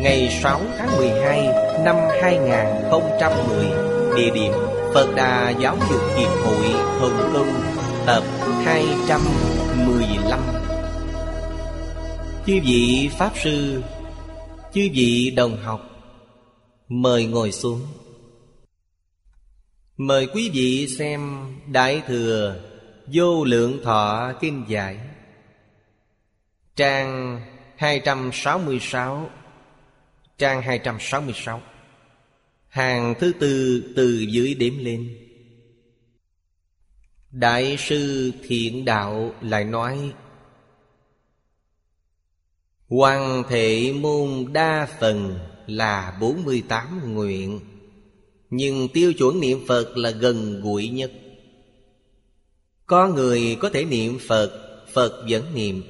Ngày 6 tháng 12 năm 2010 Địa điểm Phật Đà Giáo dục Hiệp hội Hồng Kông Tập 215 Chư vị Pháp Sư, Chư vị đồng học, Mời ngồi xuống. Mời quý vị xem Đại Thừa Vô Lượng Thọ Kinh Giải, Trang 266 Trang 266 Hàng thứ tư từ dưới đếm lên. Đại sư Thiện Đạo lại nói Hoàng thể môn đa phần là 48 nguyện Nhưng tiêu chuẩn niệm Phật là gần gũi nhất. Có người có thể niệm Phật, Phật vẫn niệm.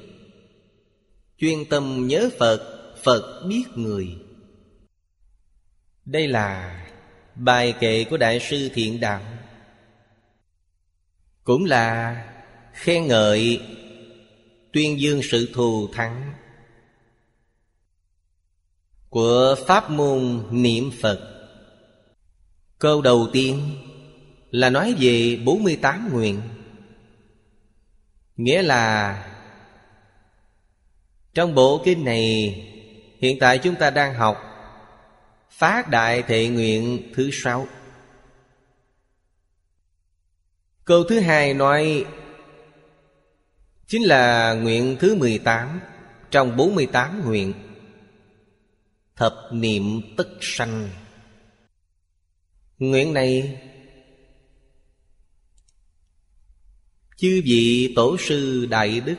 Chuyên tâm nhớ Phật, Phật biết người. Đây là bài kệ của Đại sư Thiện Đạo. Cũng là khen ngợi Tuyên dương sự thù thắng Của pháp môn niệm Phật. Câu đầu tiên là nói về 48 nguyện, Nghĩa là Trong bộ kinh này Hiện tại chúng ta đang học Phát đại thệ nguyện thứ sáu. Câu thứ hai nói, Chính là nguyện thứ 18 Trong 48 nguyện, Thập niệm tất sanh. Nguyện này, Chư vị tổ sư Đại Đức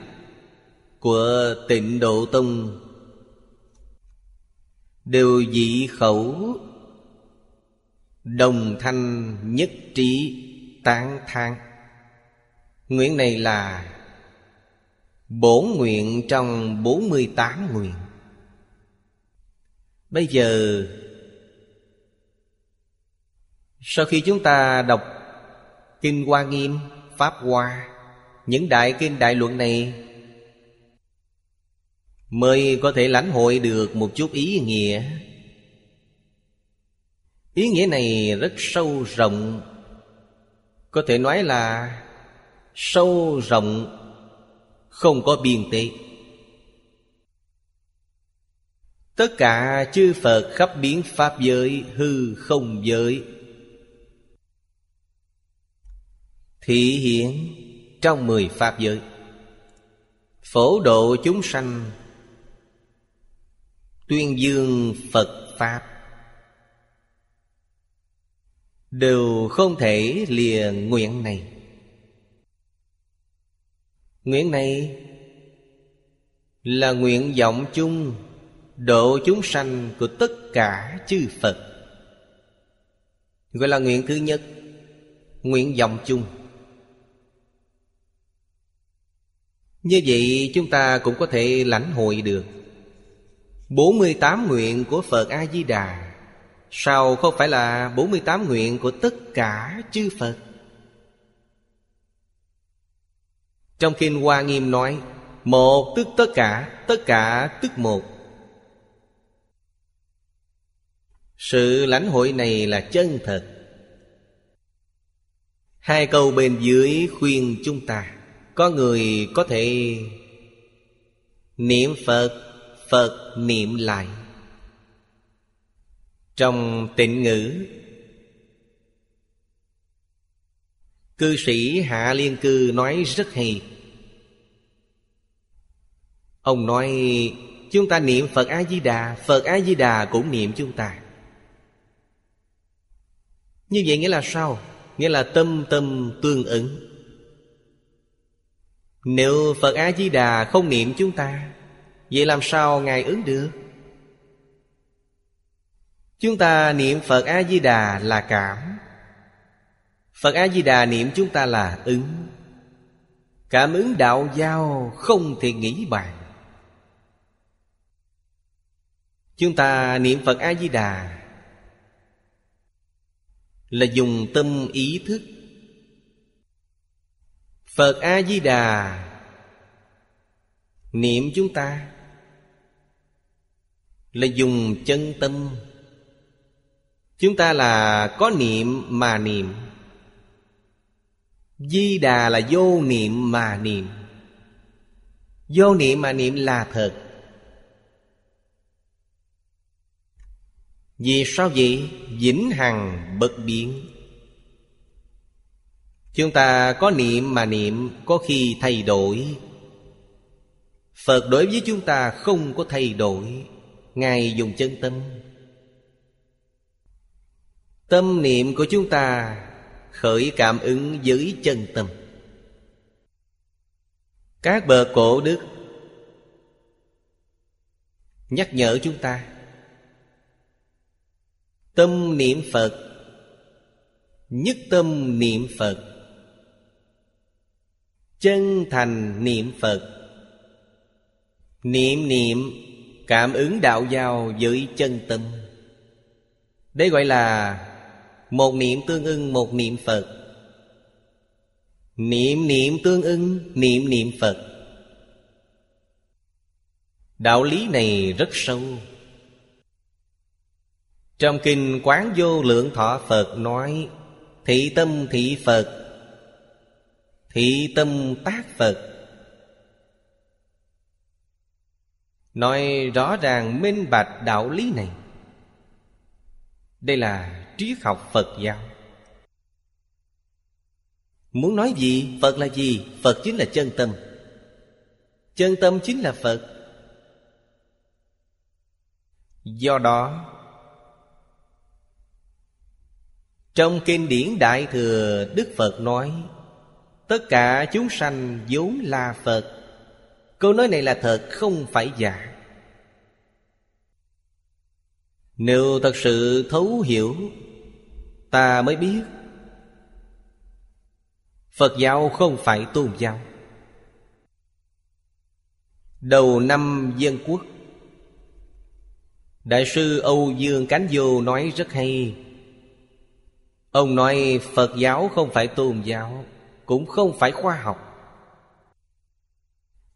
Của tịnh Độ Tông Đều dị khẩu. Đồng thanh nhất trí tán thang Nguyện này là Bổn nguyện trong 48 nguyện. Bây giờ Sau khi chúng ta đọc Kinh Hoa Nghiêm, Pháp Hoa Những đại kinh đại luận này Mới có thể lãnh hội được một chút ý nghĩa. Ý nghĩa này rất sâu rộng. Có thể nói là Sâu rộng, Không có biên tế. Tất cả chư Phật khắp biến Pháp giới, hư không giới, Thị hiện trong mười Pháp giới. Phổ độ chúng sanh Tuyên dương Phật Pháp. Đều không thể lìa nguyện này. Nguyện này Là nguyện vọng chung, Độ chúng sanh của tất cả chư Phật. Gọi là nguyện thứ nhất, Nguyện vọng chung. Như vậy chúng ta cũng có thể lãnh hội được. 48 nguyện của Phật A-di-đà. Sao không phải là 48 nguyện của tất cả chư Phật? Trong Kinh Hoa Nghiêm nói Một tức tất cả, tất cả tức một. Sự lãnh hội này là chân thật. Hai câu bên dưới khuyên chúng ta Có người có thể Niệm Phật Phật niệm lại. Trong tịnh ngữ, Cư sĩ Hạ Liên Cư nói rất hay. Ông nói, Chúng ta niệm Phật A-di-đà Phật A-di-đà cũng niệm chúng ta. Như vậy nghĩa là sao? Nghĩa là tâm tâm tương ứng. Nếu Phật A-di-đà không niệm chúng ta Vậy làm sao Ngài ứng được? Chúng ta niệm Phật A-di-đà là cảm. Phật A-di-đà niệm chúng ta là ứng. Cảm ứng đạo giao không thể nghĩ bàn. Chúng ta niệm Phật A-di-đà Là dùng tâm ý thức. Phật A-di-đà Niệm chúng ta là dùng chân tâm. Chúng ta là có niệm mà niệm. Di đà là vô niệm mà niệm. Vô niệm mà niệm là thật. Vì sao vậy? Vĩnh hằng bất biến. Chúng ta có niệm mà niệm, Có khi thay đổi. Phật đối với chúng ta không có thay đổi. Ngài dùng chân tâm. Tâm niệm của chúng ta Khởi cảm ứng dưới chân tâm. Các bậc cổ đức Nhắc nhở chúng ta, Tâm niệm Phật, Nhất tâm niệm Phật, Chân thành niệm Phật, Niệm niệm Cảm ứng đạo giao với chân tâm. Đây gọi là Một niệm tương ưng, một niệm Phật. Niệm niệm tương ưng, Niệm niệm Phật. Đạo lý này rất sâu. Trong kinh Quán Vô Lượng Thọ Phật nói, Thị tâm thị Phật, Thị tâm tác Phật. Nói rõ ràng minh bạch đạo lý này Đây là triết học Phật giáo Muốn nói gì? Phật là gì? Phật chính là chân tâm Chân tâm chính là Phật Do đó, Trong kinh điển Đại Thừa Đức Phật nói, Tất cả chúng sanh vốn là Phật Câu nói này là thật, không phải giả. Nếu thật sự thấu hiểu, Ta mới biết. Phật giáo không phải tôn giáo. Đầu năm dân quốc, Đại sư Âu Dương Cánh Vô nói rất hay. Ông nói Phật giáo không phải tôn giáo, Cũng không phải khoa học.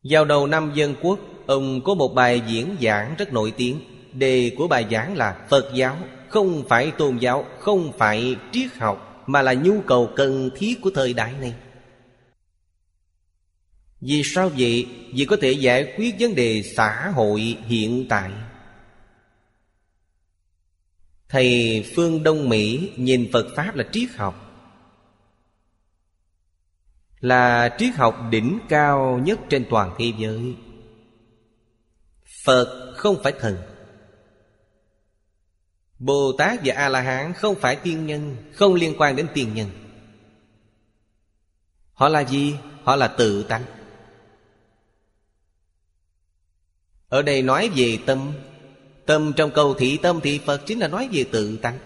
Vào đầu năm dân quốc, Ông có một bài diễn giảng rất nổi tiếng. Đề của bài giảng là Phật giáo không phải tôn giáo, Không phải triết học, Mà là nhu cầu cần thiết của thời đại này. Vì sao vậy? Vì có thể giải quyết vấn đề xã hội hiện tại. Thầy phương Đông Mỹ nhìn Phật Pháp là triết học. Là triết học đỉnh cao nhất trên toàn thế giới. Phật không phải thần. Bồ Tát và A-la-hán không phải tiên nhân, Không liên quan đến tiên nhân. Họ là gì? Họ là tự tánh. Ở đây nói về tâm. Tâm trong câu thị tâm thị Phật Chính là nói về tự tánh.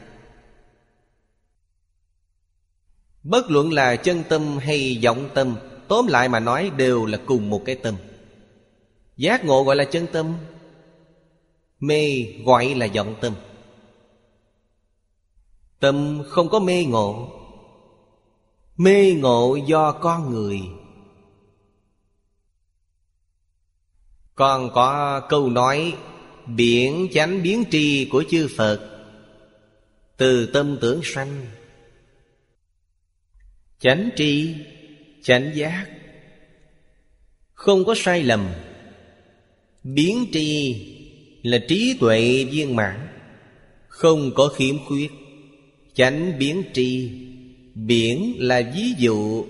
Bất luận là chân tâm hay vọng tâm, Tóm lại mà nói đều là cùng một cái tâm. Giác ngộ gọi là chân tâm, Mê gọi là vọng tâm. Tâm không có mê ngộ. Mê ngộ do con người. Còn có câu nói, Biển chánh biến tri của chư Phật. Từ tâm tưởng sanh Chánh tri, Chánh giác. Không có sai lầm. Biến tri là trí tuệ viên mãn. Không có khiếm khuyết. Chánh biến tri, Biển là ví dụ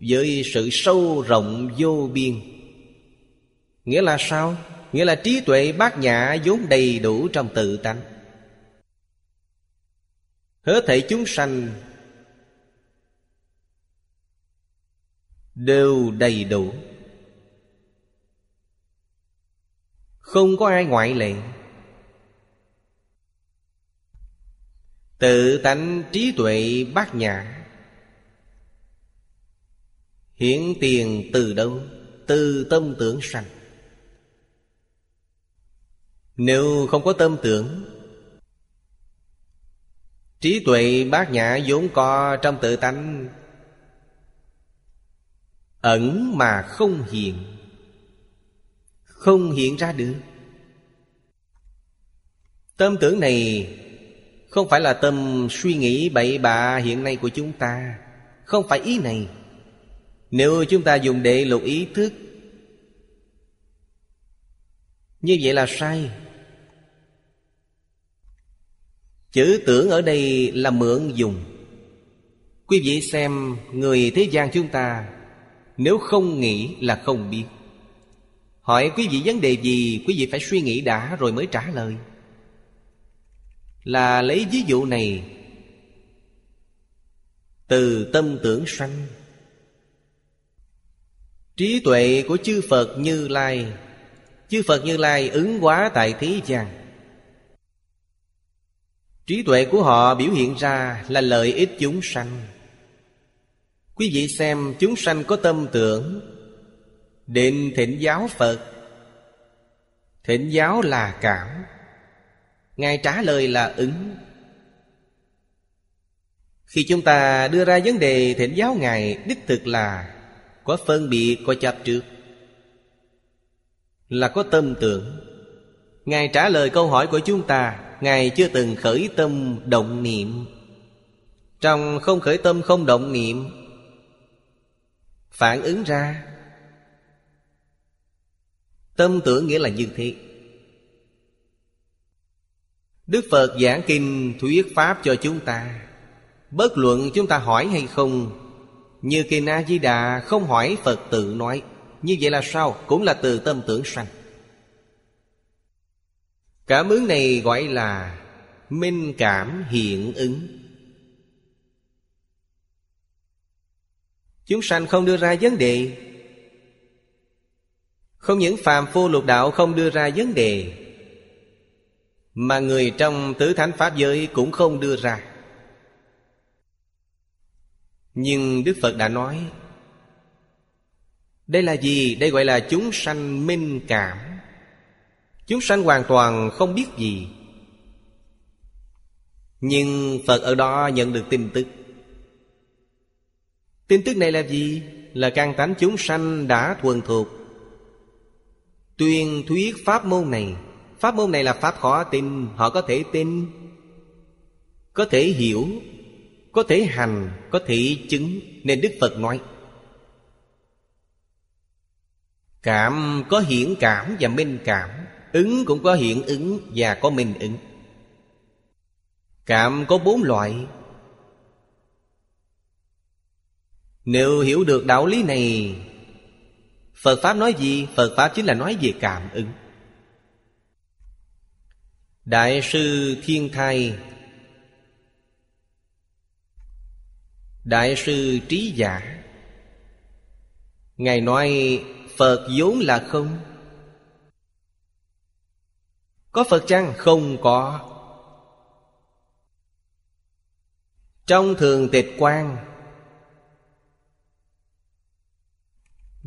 Với sự sâu rộng vô biên. Nghĩa là sao? Nghĩa là trí tuệ bát nhã vốn đầy đủ trong tự tánh. Hết thể chúng sanh Đều đầy đủ. Không có ai ngoại lệ. Tự tánh trí tuệ bát nhã. Hiển tiền từ đâu? Từ tâm tưởng sanh. Nếu không có tâm tưởng, Trí tuệ bát nhã vốn có trong tự tánh Ẩn mà không hiện. Không hiện ra được. Tâm tưởng này Không phải là tâm suy nghĩ bậy bạ hiện nay của chúng ta. Không phải ý này. Nếu chúng ta dùng để lục ý thức, Như vậy là sai. Chữ tưởng ở đây là mượn dùng. Quý vị xem người thế gian chúng ta nếu không nghĩ là không biết. Hỏi quý vị vấn đề gì, Quý vị phải suy nghĩ đã rồi mới trả lời. Là lấy ví dụ này. Từ tâm tưởng sanh. Trí tuệ của chư Phật Như Lai. Chư Phật Như Lai ứng hóa tại thế gian. Trí tuệ của họ biểu hiện ra là lợi ích chúng sanh. Quý vị xem chúng sanh có tâm tưởng Định thịnh giáo Phật. Thịnh giáo là cảm. Ngài trả lời là ứng. Khi chúng ta đưa ra vấn đề thịnh giáo Ngài Đích thực là Có phân biệt, có chấp trước. Là có tâm tưởng. Ngài trả lời câu hỏi của chúng ta Ngài chưa từng khởi tâm động niệm. Trong không khởi tâm không động niệm Phản ứng ra. Tâm tưởng nghĩa là như thế. Đức Phật giảng kinh thuyết pháp cho chúng ta. Bất luận chúng ta hỏi hay không, Như kinh A-di-đà không hỏi Phật tự nói, Như vậy là sao? Cũng là từ tâm tưởng sanh. Cảm ứng này gọi là Minh cảm hiện ứng. Chúng sanh không đưa ra vấn đề. Không những phàm phu lục đạo không đưa ra vấn đề, Mà người trong tứ thánh Pháp giới cũng không đưa ra. Nhưng Đức Phật đã nói, Đây là gì? Đây gọi là chúng sanh minh cảm. Chúng sanh hoàn toàn không biết gì. Nhưng Phật ở đó nhận được tin tức. Tin tức này là gì? Là căn tánh chúng sanh đã thuần thuộc. Tuyên thuyết pháp môn này, Pháp môn này là pháp khó tin, Họ có thể tin, Có thể hiểu, Có thể hành, Có thể chứng, Nên Đức Phật nói. Cảm có hiển cảm và minh cảm, Ứng cũng có hiện ứng và có minh ứng. Cảm có bốn loại Nếu hiểu được đạo lý này, Phật Pháp nói gì? Phật Pháp chính là nói về cảm ứng Đại sư Thiên Thai, Đại sư Trí Giả, Ngài nói Phật vốn là không Có Phật chăng? Không có Trong thường tịch quan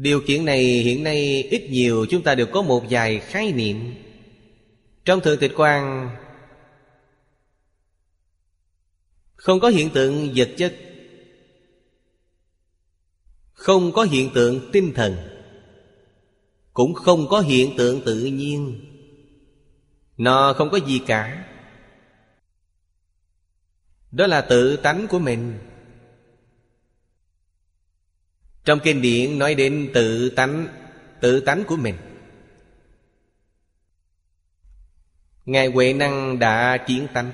Điều kiện này hiện nay ít nhiều chúng ta đều có một vài khái niệm. Trong thượng tịch quan Không có hiện tượng vật chất, Không có hiện tượng tinh thần, Cũng không có hiện tượng tự nhiên. Nó không có gì cả. Đó là tự tánh của mình trong kinh điển nói đến tự tánh Tự tánh của mình. Ngài Huệ Năng đã kiến tánh.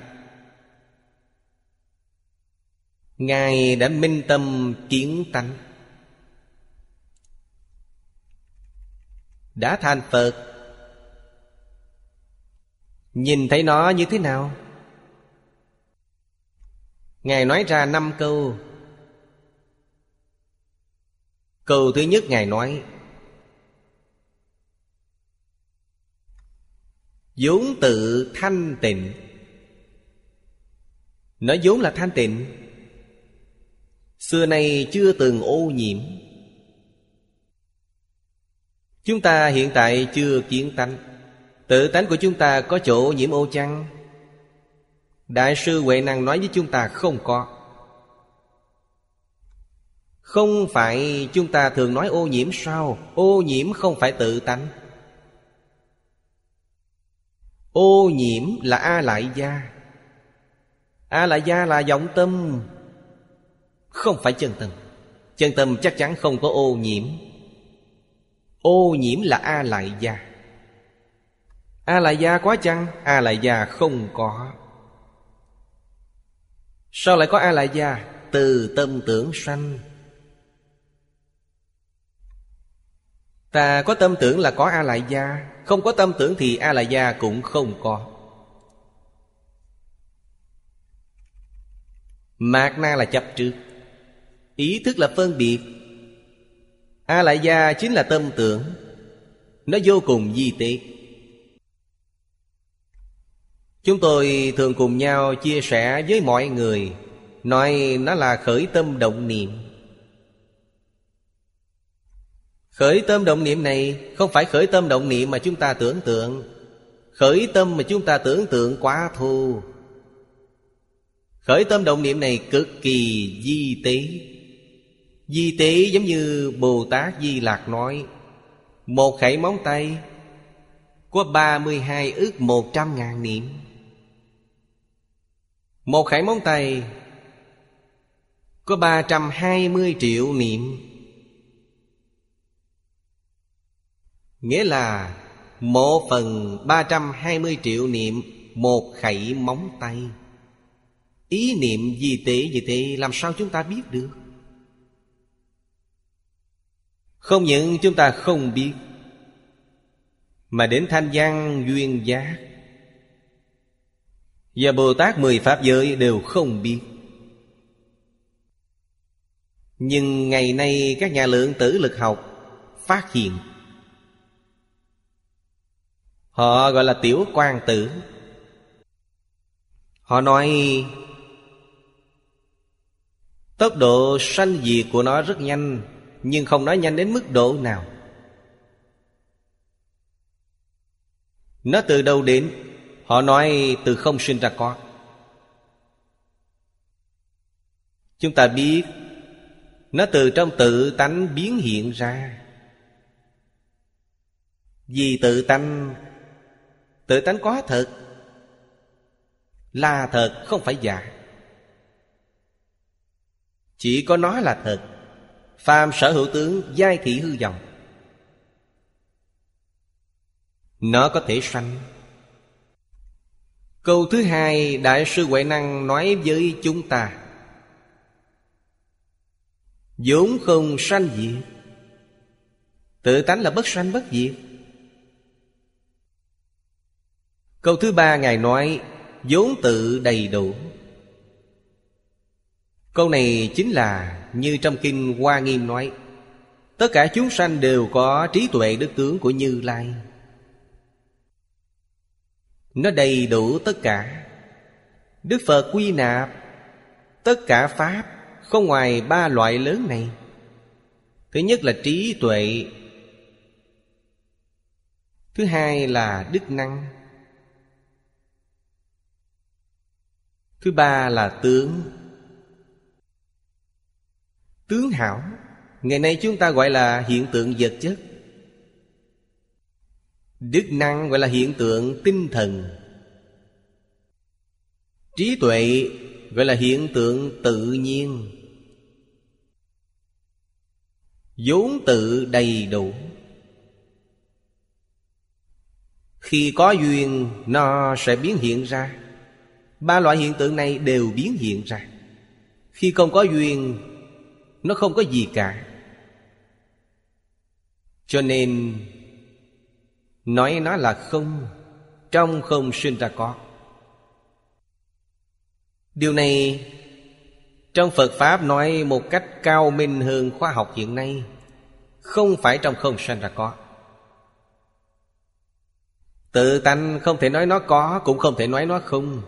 Ngài đã minh tâm kiến tánh. Đã thành Phật. Nhìn thấy nó như thế nào? Ngài nói ra năm câu. Câu thứ nhất Ngài nói, vốn tự thanh tịnh. Nó vốn là thanh tịnh. Xưa nay chưa từng ô nhiễm. Chúng ta hiện tại chưa kiến tánh. Tự tánh của chúng ta có chỗ nhiễm ô chăng? Đại sư huệ năng nói với chúng ta không có không phải chúng ta thường nói ô nhiễm sao? Ô nhiễm không phải tự tánh. Ô nhiễm là A lại gia. A lại gia là vọng tâm, Không phải chân tâm. Chân tâm chắc chắn không có ô nhiễm. Ô nhiễm là A lại gia. A lại gia quá chăng? A lại gia không có. Sao lại có A lại gia? Từ tâm tưởng sanh. Ta có tâm tưởng là có A lại gia Không có tâm tưởng thì A lại gia cũng không có. Mạc na là chấp trước, Ý thức là phân biệt. A lại gia chính là tâm tưởng, Nó vô cùng di tế. Chúng tôi thường cùng nhau chia sẻ với mọi người, Nói nó là khởi tâm động niệm. Khởi tâm động niệm này Không phải khởi tâm động niệm mà chúng ta tưởng tượng. Khởi tâm mà chúng ta tưởng tượng quá thù Khởi tâm động niệm này cực kỳ di tế. Di tế giống như Bồ Tát Di Lạc nói, Một khẩy móng tay Có 32 ước 100 ngàn niệm. Một khẩy móng tay Có 320 triệu niệm. Nghĩa là Một phần 320 triệu niệm Một khẩy móng tay. Ý niệm gì tế gì thế Làm sao chúng ta biết được? Không những chúng ta không biết, Mà đến thanh văn duyên giác Và Bồ Tát mười Pháp giới đều không biết. Nhưng ngày nay các nhà lượng tử lực học Phát hiện Họ gọi là tiểu quan tử. Họ nói, Tốc độ sanh diệt của nó rất nhanh, Nhưng không nói nhanh đến mức độ nào. Nó từ đâu đến? Họ nói, từ không sinh ra có Chúng ta biết, Nó từ trong tự tánh biến hiện ra. Vì tự tánh Tự tánh có thật. Là thật, không phải giả. Chỉ có nó là thật. Phàm sở hữu tướng, giai thị hư vọng. Nó có thể sanh. Câu thứ hai, Đại sư Huệ Năng nói với chúng ta. Vốn không sanh diệt. Tự tánh là bất sanh bất diệt. Câu thứ ba Ngài nói, vốn tự đầy đủ. Câu này chính là như trong kinh Hoa Nghiêm nói, Tất cả chúng sanh đều có trí tuệ đức tướng của Như Lai. Nó đầy đủ tất cả. Đức Phật quy nạp Tất cả Pháp, Không ngoài ba loại lớn này. Thứ nhất là trí tuệ, Thứ hai là đức năng. Thứ ba là tướng. Tướng hảo. Ngày nay chúng ta gọi là hiện tượng vật chất. Đức năng gọi là hiện tượng tinh thần. Trí tuệ gọi là hiện tượng tự nhiên. Vốn tự đầy đủ. Khi có duyên, Nó sẽ biến hiện ra. Ba loại hiện tượng này đều biến hiện ra. Khi không có duyên, Nó không có gì cả. Cho nên, Nói nó là không, Trong không sinh ra có. Điều này, Trong Phật Pháp nói một cách cao minh hơn khoa học hiện nay, Không phải trong không sinh ra có. Tự tánh không thể nói nó có, Cũng không thể nói nó không.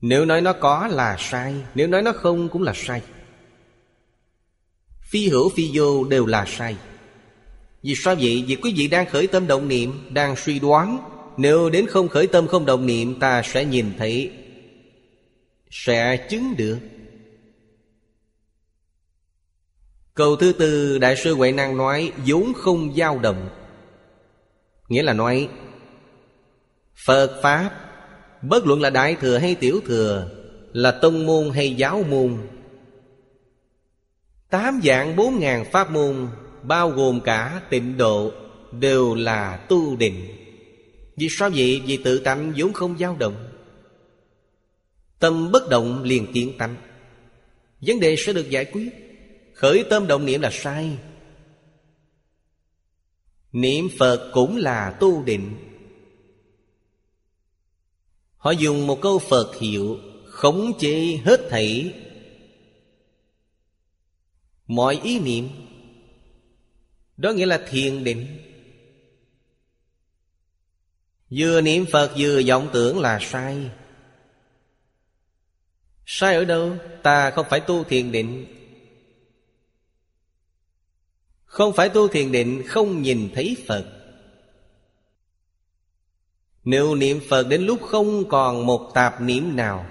Nếu nói nó có là sai, Nếu nói nó không cũng là sai. Phi hữu, phi vô đều là sai. Vì sao vậy? Vì quý vị đang khởi tâm động niệm, Đang suy đoán. Nếu đến không khởi tâm, không động niệm, Ta sẽ nhìn thấy, Sẽ chứng được. Câu thứ tư, Đại sư Huệ Năng nói, vốn không dao động. Nghĩa là nói, Phật Pháp Bất luận là Đại Thừa hay Tiểu Thừa, Là tông môn hay giáo môn. Tám dạng bốn ngàn pháp môn, Bao gồm cả tịnh độ, Đều là tu định. Vì sao vậy? Vì tự tánh vốn không dao động. Tâm bất động liền kiến tánh. Vấn đề sẽ được giải quyết. Khởi tâm động niệm là sai. Niệm Phật cũng là tu định. Họ dùng một câu Phật hiệu, Khống chế hết thảy. Mọi ý niệm, Đó nghĩa là thiền định. Vừa niệm Phật, vừa vọng tưởng là sai. Sai ở đâu? Ta không phải tu thiền định. Không phải tu thiền định, không nhìn thấy Phật. Nếu niệm Phật đến lúc không còn một tạp niệm nào.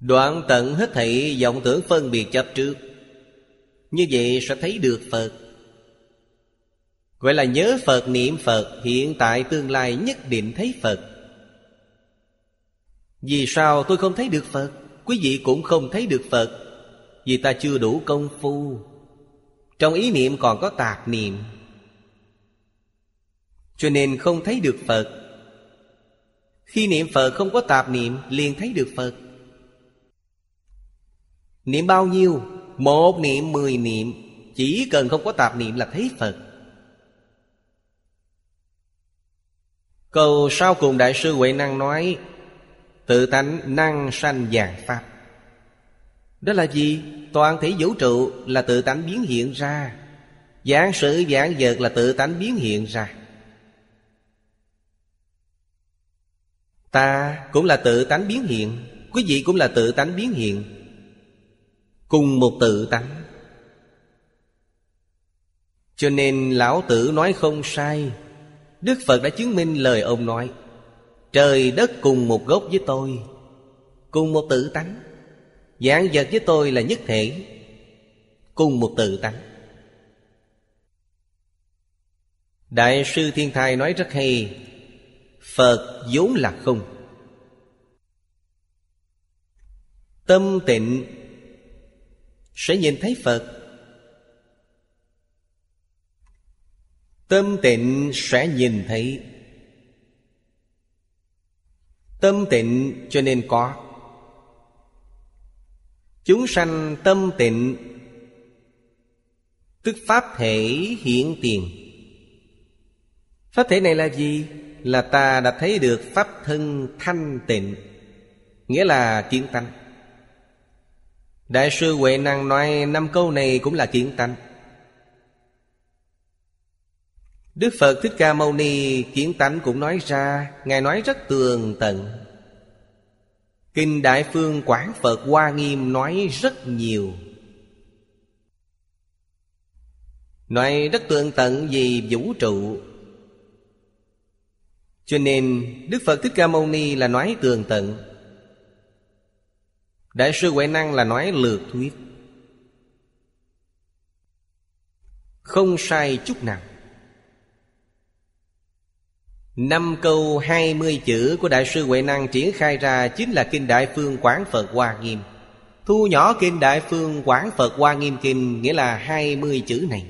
Đoạn tận hết thảy vọng tưởng phân biệt chấp trước. Như vậy sẽ thấy được Phật. Gọi là nhớ Phật, niệm Phật, Hiện tại tương lai nhất định thấy Phật. Vì sao tôi không thấy được Phật? Quý vị cũng không thấy được Phật. Vì ta chưa đủ công phu. Trong ý niệm còn có tạp niệm. Cho nên không thấy được Phật. Khi niệm Phật không có tạp niệm, liền thấy được Phật. Niệm bao nhiêu? Một niệm, mười niệm. Chỉ cần không có tạp niệm là thấy Phật. Câu sau cùng Đại sư Huệ Năng nói, Tự tánh năng sanh dạng Pháp. Đó là gì? Toàn thể vũ trụ là tự tánh biến hiện ra. Giảng sự giảng vật là tự tánh biến hiện ra. Ta cũng là tự tánh biến hiện, Quý vị cũng là tự tánh biến hiện, Cùng một tự tánh. Cho nên lão tử nói không sai, Đức Phật đã chứng minh lời ông nói, Trời đất cùng một gốc với tôi, Cùng một tự tánh. Dạng vật với tôi là nhất thể, Cùng một tự tánh. Đại sư Thiên Thai nói rất hay Phật vốn là không. Tâm tịnh, Sẽ nhìn thấy Phật. Tâm tịnh sẽ nhìn thấy. Tâm tịnh cho nên có. Chúng sanh tâm tịnh, Tức Pháp thể hiện tiền. Pháp thể này là gì? Là ta đã thấy được Pháp thân thanh tịnh, Nghĩa là kiến tánh. Đại sư Huệ Năng nói năm câu này cũng là kiến tánh. Đức Phật Thích Ca Mâu Ni kiến tánh cũng nói ra, Ngài nói rất tường tận. Kinh Đại Phương Quảng Phật Hoa Nghiêm nói rất nhiều. Nói rất tường tận về vũ trụ cho nên, Đức Phật Thích Ca Mâu Ni là nói tường tận. Đại sư Huệ Năng là nói lược thuyết. Không sai chút nào. Năm câu hai mươi chữ của Đại sư Huệ Năng triển khai ra Chính là Kinh Đại Phương Quán Phật Hoa Nghiêm. Thu nhỏ Kinh Đại Phương Quán Phật Hoa Nghiêm Kinh, Nghĩa là hai mươi chữ này.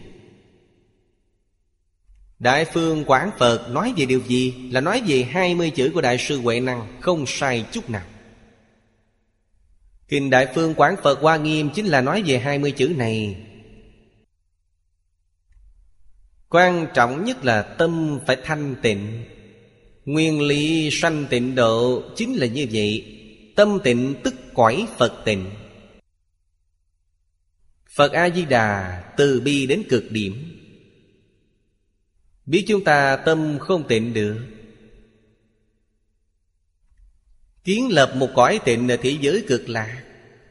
Đại Phương Quán Phật nói về điều gì? Là nói về 20 chữ của Đại sư Huệ Năng, Không sai chút nào. Kinh Đại Phương Quán Phật Hoa Nghiêm Chính là nói về 20 chữ này. Quan trọng nhất là tâm phải thanh tịnh. Nguyên lý sanh tịnh độ Chính là như vậy. Tâm tịnh tức quải Phật tịnh. Phật A-di-đà từ bi đến cực điểm. Biết chúng ta tâm không tịnh được. Kiến lập một cõi tịnh ở thế giới cực lạc,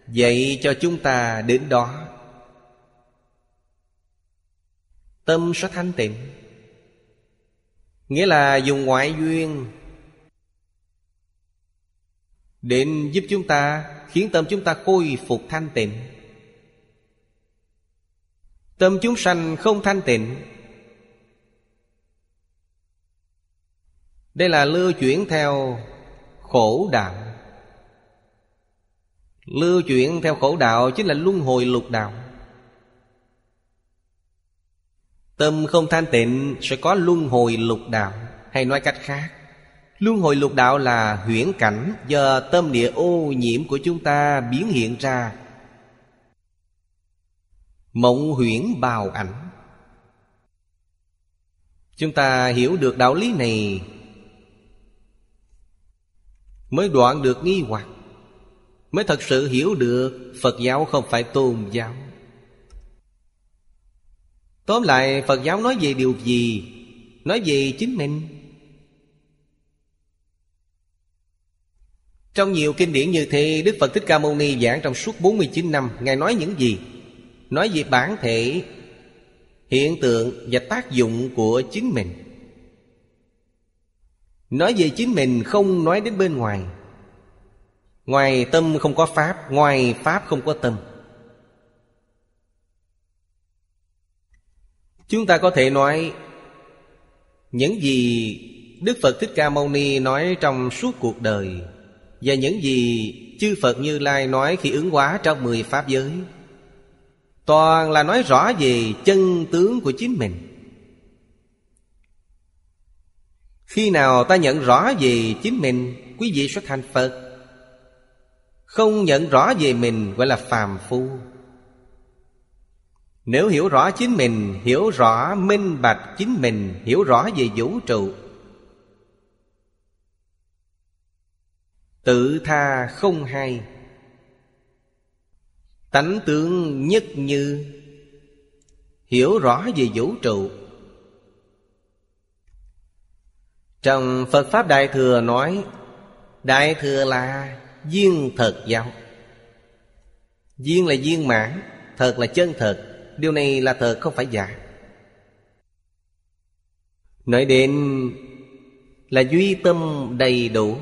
Dạy cho chúng ta đến đó. Tâm sẽ thanh tịnh. Nghĩa là dùng ngoại duyên Đến giúp chúng ta, Khiến tâm chúng ta khôi phục thanh tịnh. Tâm chúng sanh không thanh tịnh Đây là lưu chuyển theo khổ đạo. Lưu chuyển theo khổ đạo chính là luân hồi lục đạo. Tâm không thanh tịnh sẽ có luân hồi lục đạo, Hay nói cách khác, Luân hồi lục đạo là huyễn cảnh Do tâm địa ô nhiễm của chúng ta biến hiện ra. Mộng huyễn bào ảnh. Chúng ta hiểu được đạo lý này Mới đoạn được nghi hoặc, Mới thật sự hiểu được Phật giáo không phải tôn giáo. Tóm lại, Phật giáo nói về điều gì? Nói về chính mình. Trong nhiều kinh điển như thế, Đức Phật Thích Ca Mâu Ni giảng trong suốt 49 năm, Ngài nói những gì? Nói về bản thể, Hiện tượng và tác dụng của chính mình. Nói về chính mình không nói đến bên ngoài. Ngoài tâm không có Pháp, Ngoài Pháp không có tâm. Chúng ta có thể nói Những gì Đức Phật Thích Ca Mâu Ni nói trong suốt cuộc đời Và những gì chư Phật Như Lai nói khi ứng hóa trong mười Pháp giới, Toàn là nói rõ về chân tướng của chính mình. Khi nào ta nhận rõ về chính mình, Quý vị sẽ thành Phật. Không nhận rõ về mình gọi là phàm phu. Nếu hiểu rõ chính mình, Hiểu rõ, minh bạch chính mình, Hiểu rõ về vũ trụ. Tự tha không hay. Tánh tướng nhất như. Hiểu rõ về vũ trụ. Trong Phật Pháp Đại Thừa nói, Đại Thừa là duyên thật giáo. Duyên là duyên mãn, Thật là chân thật. Điều này là thật, không phải giả. Nói đến là duy tâm đầy đủ.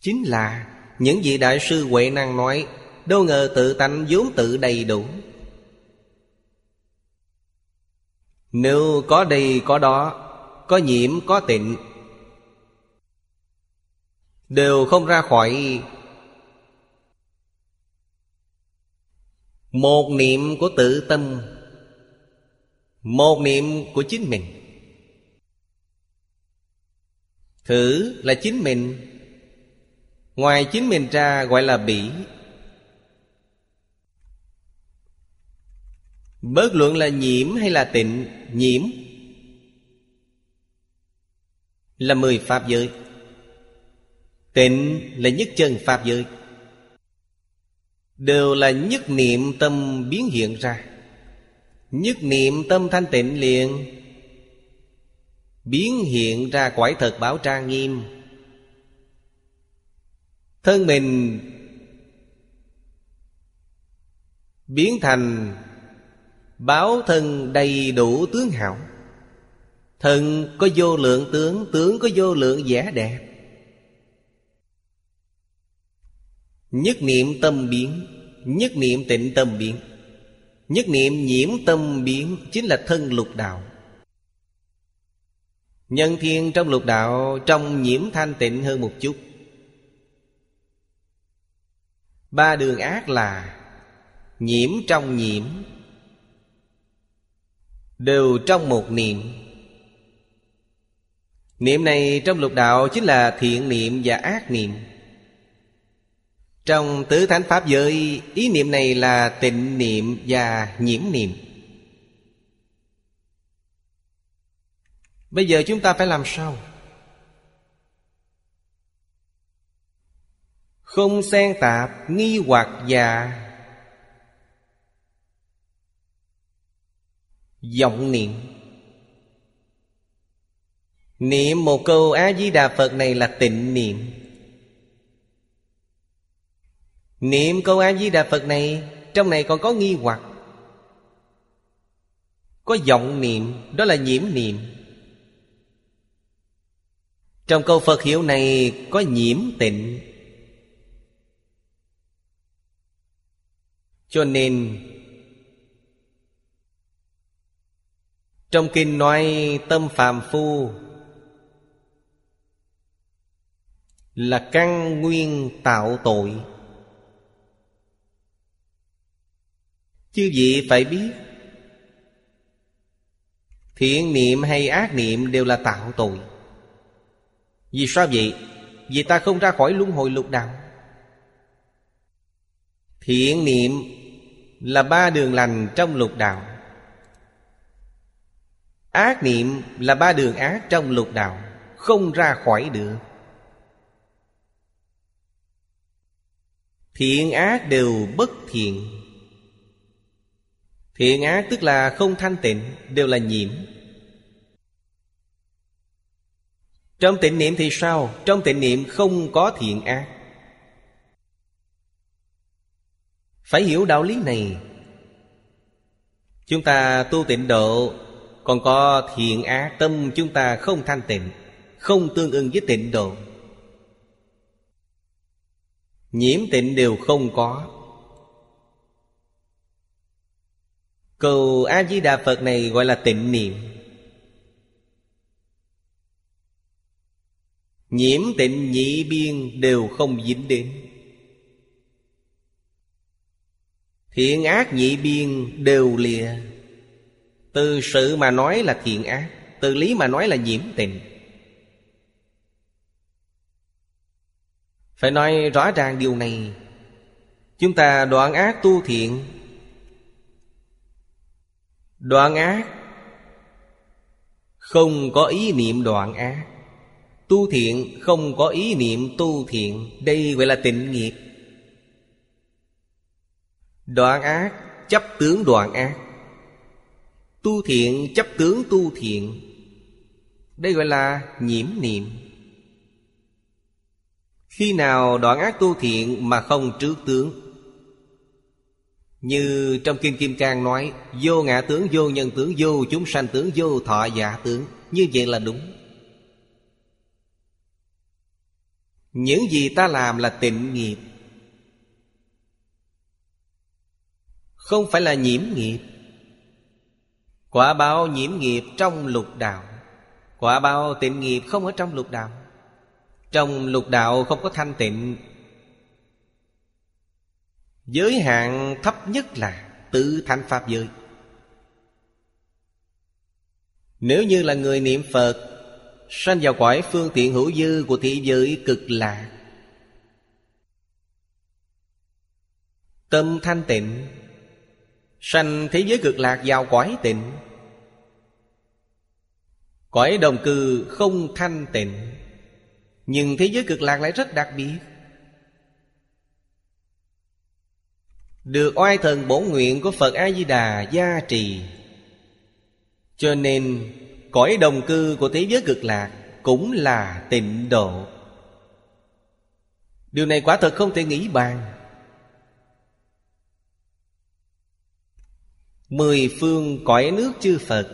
Chính là những vị đại sư Huệ Năng nói, Đâu ngờ tự tánh vốn tự đầy đủ. Nếu có đây có đó, Có nhiễm có tịnh, Đều không ra khỏi. Một niệm của tự tâm, Một niệm của chính mình. Thử là chính mình. Ngoài chính mình ra gọi là bỉ. Bớt luận là nhiễm hay là tịnh Nhiễm. Là mười pháp giới. Tịnh là nhất chân pháp giới. Đều là nhất niệm tâm biến hiện ra. Nhất niệm tâm thanh tịnh liền. Biến hiện ra quải thật bảo trang nghiêm. Thân mình Biến thành Báo thân đầy đủ tướng hảo Thân có vô lượng tướng Tướng có vô lượng vẻ đẹp. Nhất niệm tâm biến, Nhất niệm tịnh tâm biến. Nhất niệm nhiễm tâm biến Chính là thân lục đạo. Nhân thiên trong lục đạo, Trong nhiễm thanh tịnh hơn một chút. Ba đường ác là Nhiễm trong nhiễm Đều trong một niệm. Niệm này trong lục đạo chính là thiện niệm và ác niệm. Trong tứ thánh pháp giới, Ý niệm này là tịnh niệm và nhiễm niệm. Bây giờ chúng ta phải làm sao? Không xen tạp, nghi hoặc và vọng niệm. Niệm một câu A-di-đà Phật này là tịnh niệm. Niệm câu A-di-đà Phật này, Trong này còn có nghi hoặc. Có vọng niệm, Đó là nhiễm niệm. Trong câu Phật hiệu này Có nhiễm tịnh. Cho nên Trong kinh nói tâm phàm phu Là căn nguyên tạo tội. Chư vị phải biết, Thiện niệm hay ác niệm đều là tạo tội. Vì sao vậy? Vì ta không ra khỏi luân hồi lục đạo. Thiện niệm là ba đường lành trong lục đạo. Ác niệm là ba đường ác trong lục đạo, Không ra khỏi được. Thiện ác đều bất thiện. Thiện ác tức là không thanh tịnh, Đều là nhiễm. Trong tịnh niệm thì sao? Trong tịnh niệm không có thiện ác. Phải hiểu đạo lý này. Chúng ta tu tịnh độ còn có thiện ác Tâm chúng ta không thanh tịnh, Không tương ưng với tịnh độ. Nhiễm tịnh đều không có. Cầu A-di-đà Phật này gọi là tịnh niệm. Nhiễm tịnh nhị biên đều không dính đến. Thiện ác nhị biên đều lìa. Từ sự mà nói là thiện ác, Từ lý mà nói là nhiễm tình. Phải nói rõ ràng điều này, Chúng ta đoạn ác tu thiện. Đoạn ác Không có ý niệm đoạn ác. Tu thiện không có ý niệm tu thiện. Đây gọi là tịnh nghiệp. Đoạn ác, chấp tướng đoạn ác. Tu thiện chấp tướng tu thiện. Đây gọi là nhiễm niệm. Khi nào đoạn ác tu thiện mà không trước tướng? Như trong Kim Kim Cang nói Vô ngã tướng, vô nhân tướng, vô chúng sanh tướng, vô thọ giả tướng. Như vậy là đúng. Những gì ta làm là tịnh nghiệp. Không phải là nhiễm nghiệp. Quả báo nhiễm nghiệp trong lục đạo. Quả báo tịnh nghiệp không ở trong lục đạo. Trong lục đạo không có thanh tịnh. Giới hạn thấp nhất là tự thanh pháp giới. Nếu như là người niệm Phật, Sanh vào cõi phương tiện hữu dư của thị giới cực lạc. Tâm thanh tịnh Sanh thế giới cực lạc vào cõi tịnh. Cõi đồng cư không thanh tịnh, Nhưng thế giới cực lạc lại rất đặc biệt. Được oai thần bổn nguyện của Phật A-di-đà gia trì. Cho nên, cõi đồng cư của thế giới cực lạc Cũng là tịnh độ. Điều này quả thật không thể nghĩ bàn. Mười phương cõi nước chư Phật.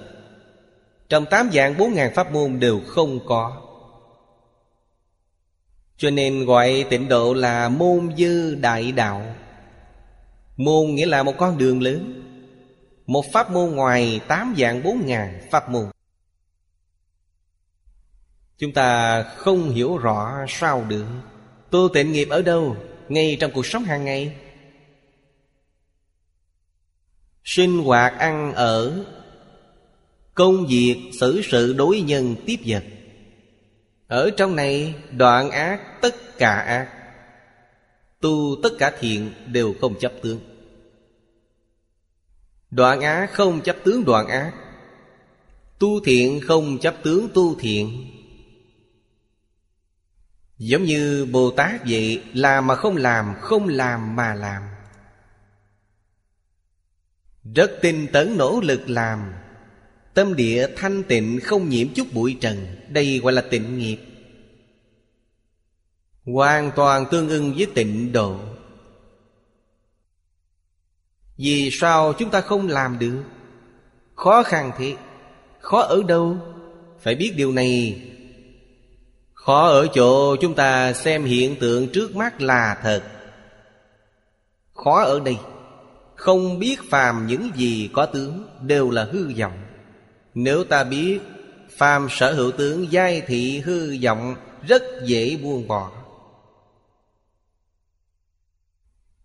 Trong tám dạng bốn ngàn pháp môn đều không có. Cho nên gọi tịnh độ là môn dư đại đạo. Môn nghĩa là một con đường lớn. Một pháp môn ngoài tám dạng bốn ngàn pháp môn. Chúng ta không hiểu rõ sao được. Tu tịnh nghiệp ở đâu, Ngay trong cuộc sống hàng ngày? Sinh hoạt ăn ở. Công việc, xử sự đối nhân, tiếp vật. Ở trong này, đoạn ác, tất cả ác. Tu tất cả thiện đều không chấp tướng. Đoạn ác không chấp tướng đoạn ác. Tu thiện không chấp tướng tu thiện. Giống như Bồ Tát vậy, Làm mà không làm Không làm mà làm. Rất tinh tấn nỗ lực làm. Tâm địa thanh tịnh không nhiễm chút bụi trần, Đây gọi là tịnh nghiệp. Hoàn toàn tương ưng với tịnh độ. Vì sao chúng ta không làm được? Khó khăn thế Khó ở đâu? Phải biết điều này. Khó ở chỗ chúng ta xem hiện tượng trước mắt là thật. Khó ở đây. Không biết phàm những gì có tướng Đều là hư vọng. Nếu ta biết, Phàm sở hữu tướng giai thị hư vọng Rất dễ buông bỏ.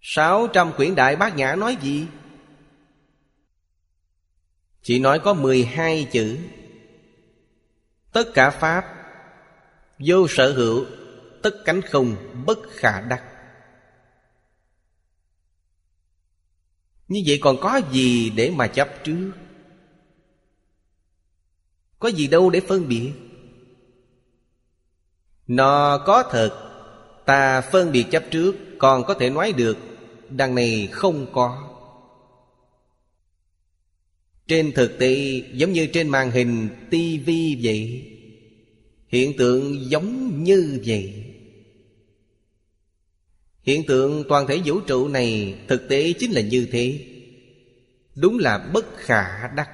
Sáu trăm quyển đại bát nhã nói gì? Chỉ nói có mười hai chữ. Tất cả Pháp, Vô sở hữu, Tất cánh không bất khả đắc. Như vậy còn có gì để mà chấp trước? Có gì đâu để phân biệt. Nó có thật, Ta phân biệt chấp trước, Còn có thể nói được, Đằng này không có. Trên thực tế, giống như trên màn hình tivi vậy, Hiện tượng giống như vậy. Hiện tượng toàn thể vũ trụ này Thực tế chính là như thế. Đúng là bất khả đắc.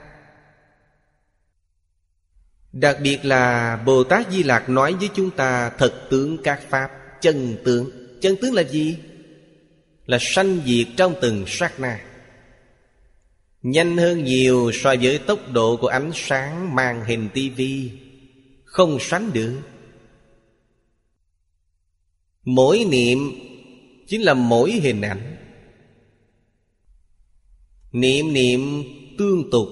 Đặc biệt là Bồ Tát Di Lạc nói với chúng ta Thật tướng các Pháp, Chân tướng. Chân tướng là gì? Là sanh diệt trong từng sát na. Nhanh hơn nhiều so với tốc độ của ánh sáng màn hình tivi Không sánh được. Mỗi niệm chính là mỗi hình ảnh. Niệm niệm tương tục.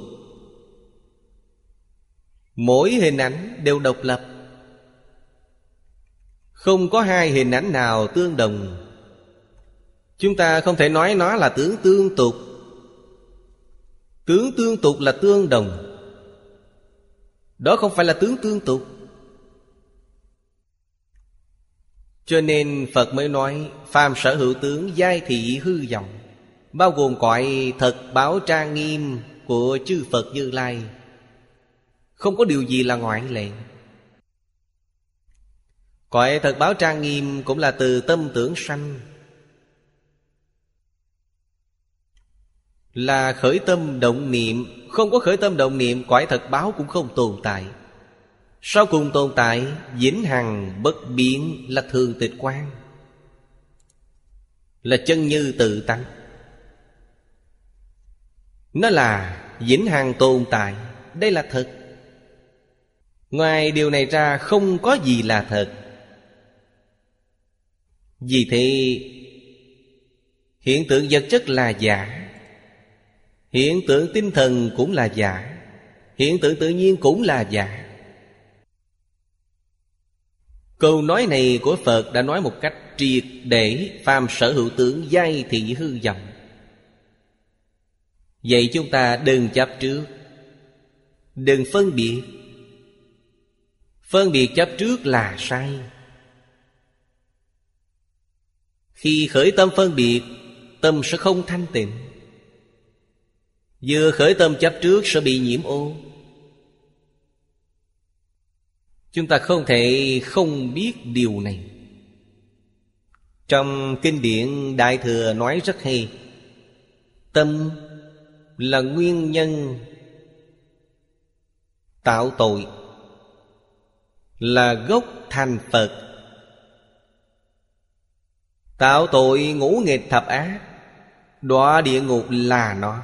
Mỗi hình ảnh đều độc lập. Không có hai hình ảnh nào tương đồng. Chúng ta không thể nói nó là tướng tương tục. Tướng tương tục là tương đồng. Đó không phải là tướng tương tục. Cho nên Phật mới nói, Phàm sở hữu tướng, giai thị hư vọng. Bao gồm cõi thật báo trang nghiêm Của chư Phật Như Lai. Không có điều gì là ngoại lệ. Cõi thật báo trang nghiêm Cũng là từ tâm tưởng sanh. Là khởi tâm động niệm, Không có khởi tâm động niệm, cõi thật báo cũng không tồn tại. Sau cùng tồn tại Vĩnh hằng bất biến là thường tịch quan Là chân như tự tánh. Nó là vĩnh hằng tồn tại, Đây là thật. Ngoài điều này ra, không có gì là thật. Vì thế, Hiện tượng vật chất là giả, Hiện tượng tinh thần cũng là giả, Hiện tượng tự nhiên cũng là giả. Câu nói này của Phật đã nói một cách triệt để, phàm sở hữu tướng giai thị hư vọng. Vậy chúng ta đừng chấp trước. Đừng phân biệt. Phân biệt chấp trước là sai. Khi khởi tâm phân biệt, Tâm sẽ không thanh tịnh. Vừa khởi tâm chấp trước sẽ bị nhiễm ô. Chúng ta không thể không biết điều này. Trong kinh điển Đại Thừa nói rất hay, Tâm là nguyên nhân Tạo tội, Là gốc thành Phật. Tạo tội ngũ nghịch thập ác, Đọa địa ngục là nó.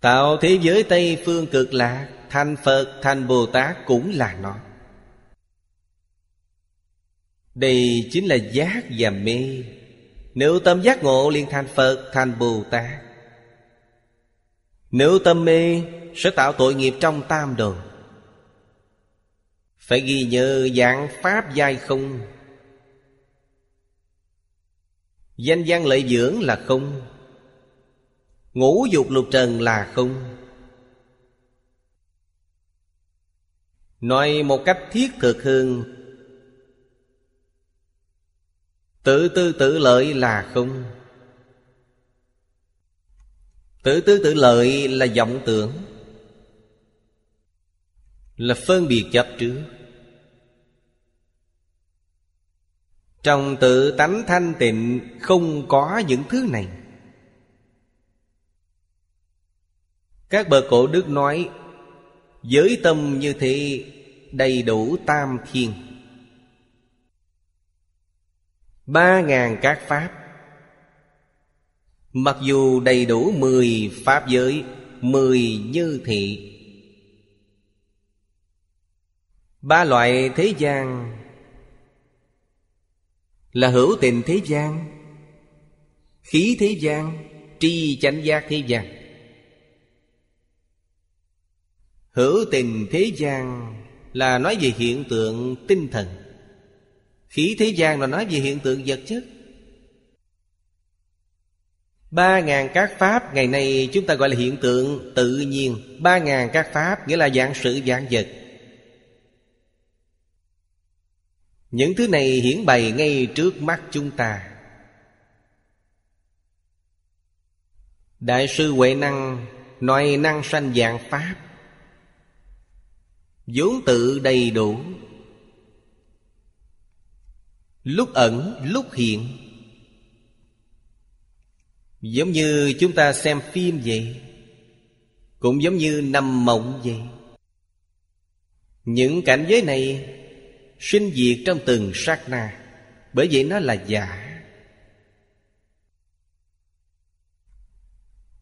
Tạo thế giới Tây phương cực lạc Thành Phật, thành Bồ Tát cũng là nó. Đây chính là giác và mê. Nếu tâm giác ngộ liền thành Phật, thành Bồ Tát. Nếu tâm mê Sẽ tạo tội nghiệp trong tam đồ. Phải ghi nhớ dạng pháp giai không? Danh văn lợi dưỡng là không? Ngũ dục lục trần là không? Nói một cách thiết thực hơn Tự tư tự lợi là không. Tự tư tự lợi là vọng tưởng, Là phân biệt chấp trước. Trong tự tánh thanh tịnh Không có những thứ này. Các bậc cổ đức nói Giới tâm như thế, đầy đủ tam thiên. Ba ngàn các pháp. Mặc dù đầy đủ mười pháp giới, Mười như thị. Ba loại thế gian. Là hữu tình thế gian, Khí thế gian, Tri chánh giác thế gian. Hữu tình thế gian là nói về hiện tượng tinh thần. Khí thế gian là nói về hiện tượng vật chất. Ba ngàn các pháp, Ngày nay chúng ta gọi là hiện tượng tự nhiên. Ba ngàn các pháp Nghĩa là dạng sự dạng vật. Những thứ này hiển bày ngay trước mắt chúng ta. Đại sư Huệ Năng Nói năng sanh dạng Pháp vốn tự đầy đủ. Lúc ẩn, lúc hiện. Giống như chúng ta xem phim vậy, cũng giống như nằm mộng vậy. Những cảnh giới này sinh diệt trong từng sát na, bởi vậy nó là giả.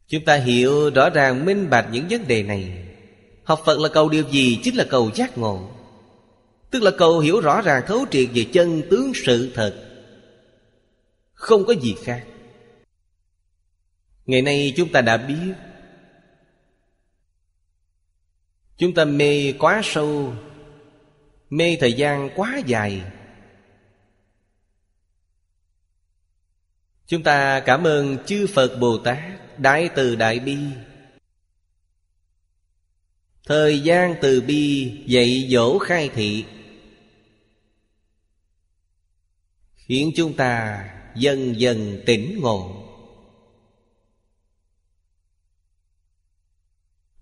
Chúng ta hiểu rõ ràng, minh bạch những vấn đề này. Học Phật là cầu điều gì? Chính là cầu giác ngộ. Tức là cầu hiểu rõ ràng, thấu triệt về chân tướng sự thật. Không có gì khác. Ngày nay chúng ta đã biết. Chúng ta mê quá sâu, Mê thời gian quá dài. Chúng ta cảm ơn chư Phật Bồ Tát, Đại từ Đại Bi. Thời gian từ bi dạy dỗ khai thị. Khiến chúng ta dần dần tỉnh ngộ.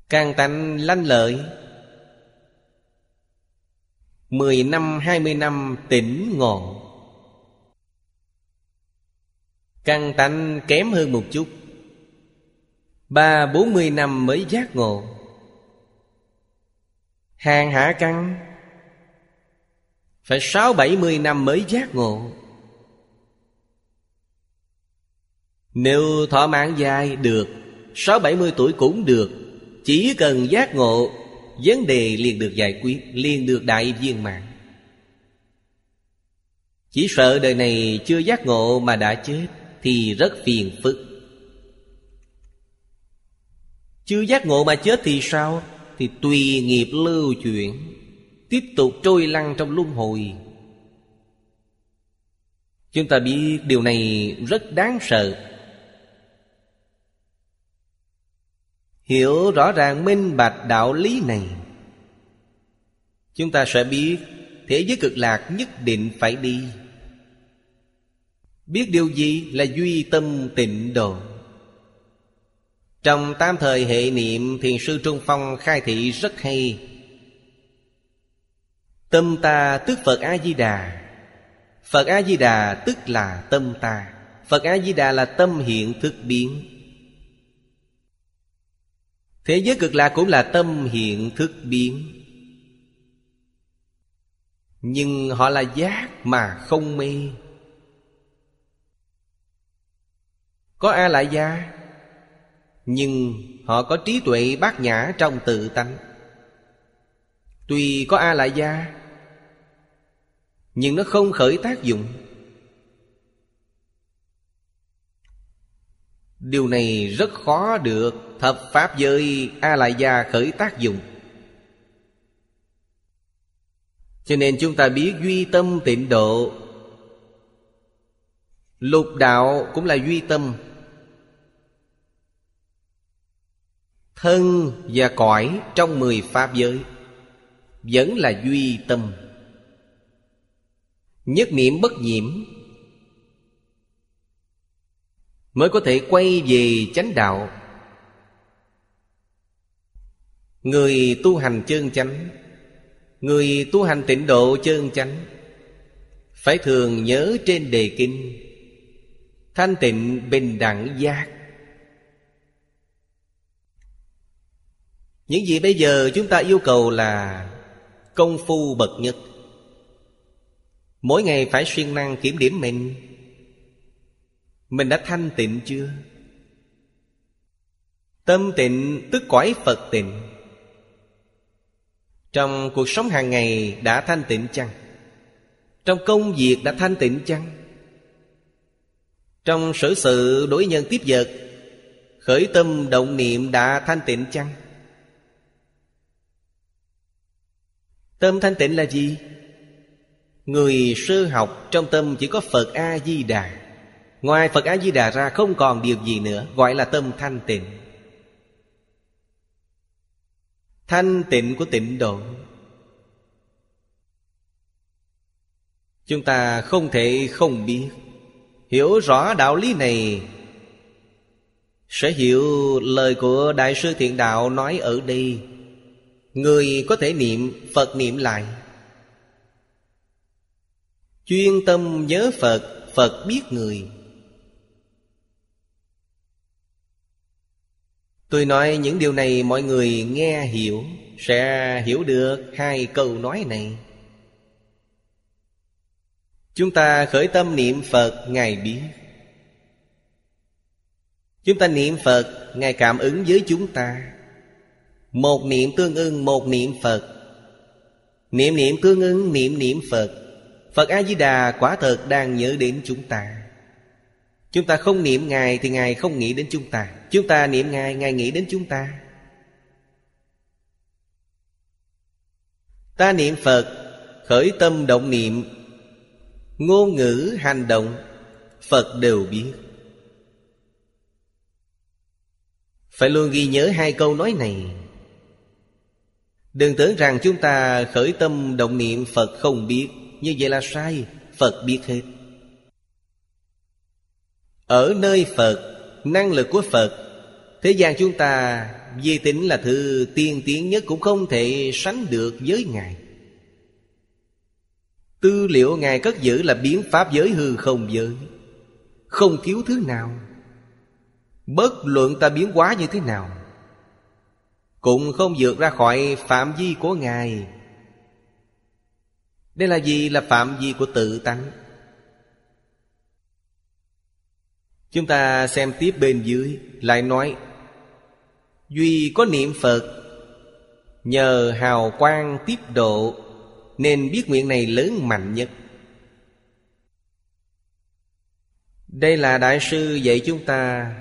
Càng tánh lanh lợi. Mười năm, hai mươi năm tỉnh ngộ. Càng tánh kém hơn một chút. Ba, bốn mươi năm mới giác ngộ. Hàng hạ căn. Phải sáu bảy mươi năm mới giác ngộ. Nếu thọ mạng dài được, Sáu bảy mươi tuổi cũng được, Chỉ cần giác ngộ, Vấn đề liền được giải quyết, Liền được đại viên mạng Chỉ sợ đời này chưa giác ngộ mà đã chết, Thì rất phiền phức. Chưa giác ngộ mà chết thì sao? Thì tùy nghiệp lưu chuyển, Tiếp tục trôi lăn trong luân hồi. Chúng ta biết điều này rất đáng sợ. Hiểu rõ ràng, minh bạch đạo lý này, Chúng ta sẽ biết Thế giới cực lạc nhất định phải đi. Biết điều gì là duy tâm tịnh độ trong tam thời hệ niệm, Thiền sư Trung Phong khai thị rất hay. Tâm ta tức Phật A-di-đà. Phật A-di-đà tức là tâm ta. Phật A-di-đà là tâm hiện thức biến. Thế giới cực lạc cũng là tâm hiện thức biến. Nhưng họ là giác mà không mê. Có A lại gia nhưng họ có trí tuệ bát nhã trong tự tánh. Tuy có A la gia Nhưng nó không khởi tác dụng. Điều này rất khó được Thập Pháp giới a la gia khởi tác dụng. Cho nên chúng ta biết duy tâm tịnh độ. Lục đạo cũng là duy tâm. Thân và cõi trong mười Pháp giới, Vẫn là duy tâm. Nhất niệm bất nhiễm Mới có thể quay về chánh đạo. Người tu hành chân chánh, Người tu hành tịnh độ chân chánh, Phải thường nhớ trên đề kinh, Thanh tịnh bình đẳng giác. Những gì bây giờ chúng ta yêu cầu là Công phu bậc nhất Mỗi ngày phải siêng năng kiểm điểm mình Mình đã thanh tịnh chưa? Tâm tịnh tức cõi Phật tịnh Trong cuộc sống hàng ngày đã thanh tịnh chăng? Trong công việc đã thanh tịnh chăng? Trong sở sự đối nhân tiếp vật, Khởi tâm động niệm đã thanh tịnh chăng? Tâm thanh tịnh là gì? Người sư học trong tâm chỉ có Phật A-di-đà. Ngoài Phật A-di-đà ra không còn điều gì nữa, Gọi là tâm thanh tịnh. Thanh tịnh của tịnh độ. Chúng ta không thể không biết, Hiểu rõ đạo lý này. Sẽ hiểu lời của Đại sư Thiện Đạo nói ở đây Người có thể niệm Phật niệm lại. Chuyên tâm nhớ Phật Phật biết người. Tôi nói những điều này mọi người nghe hiểu, Sẽ hiểu được hai câu nói này. Chúng ta khởi tâm niệm Phật, Ngài biết. Chúng ta niệm Phật, Ngài cảm ứng với chúng ta. Một niệm tương ưng một niệm Phật. Niệm niệm tương ưng niệm niệm Phật. Phật A-di-đà quả thật đang nhớ đến chúng ta. Chúng ta không niệm Ngài thì Ngài không nghĩ đến chúng ta. Chúng ta niệm Ngài, Ngài nghĩ đến chúng ta. Ta niệm Phật Khởi tâm động niệm. Ngôn ngữ hành động Phật đều biết. Phải luôn ghi nhớ hai câu nói này. Đừng tưởng rằng chúng ta khởi tâm động niệm Phật không biết. Như vậy là sai, Phật biết hết. Ở nơi Phật, Năng lực của Phật, Thế gian chúng ta Di tính là thứ tiên tiến nhất Cũng không thể sánh được với Ngài. Tư liệu Ngài cất giữ là biến pháp giới hư không giới. Không thiếu thứ nào. Bất luận ta biến hóa như thế nào cũng không vượt ra khỏi phạm vi của Ngài Đây là gì? Là phạm vi của tự tánh Chúng ta xem tiếp bên dưới, Lại nói, Duy có niệm Phật, Nhờ hào quang tiếp độ, Nên biết nguyện này lớn mạnh nhất Đây là Đại sư dạy chúng ta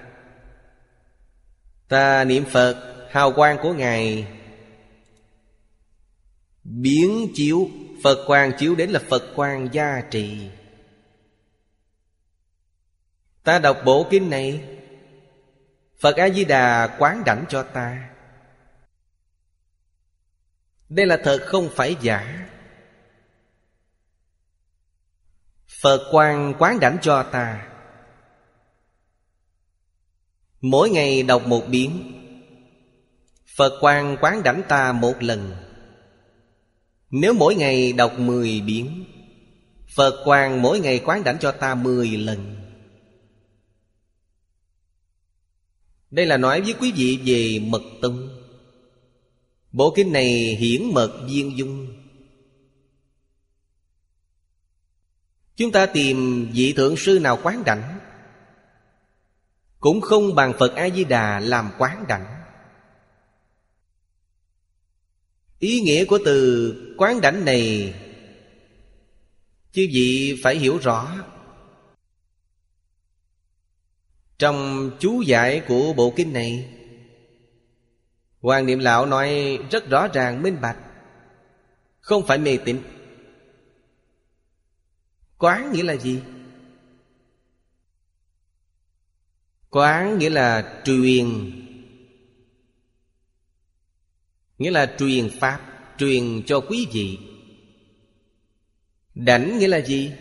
Ta niệm Phật Hào quang của Ngài. Biến chiếu, Phật quang chiếu đến là Phật quang gia trì. Ta đọc bộ kinh này, Phật A-di-đà quán đảnh cho ta. Đây là thật không phải giả. Phật quan quán đảnh cho ta. Mỗi ngày đọc một biến Phật quan quán đảnh ta một lần. Nếu mỗi ngày đọc mười biến Phật quan mỗi ngày quán đảnh cho ta mười lần. Đây là nói với quý vị về mật tông. Bộ kinh này hiển mật viên dung. Chúng ta tìm vị thượng sư nào quán đảnh? Cũng không bằng Phật A-di-đà làm quán đảnh. Ý nghĩa của từ quán đảnh này Chứ vị phải hiểu rõ. Trong chú giải của bộ kinh này, Hoàng Niệm Lão nói rất rõ ràng, minh bạch, Không phải mê tín. Quán nghĩa là gì? Quán nghĩa là truyền Nghĩa là truyền Pháp, Truyền cho quý vị. Đảnh nghĩa là gì?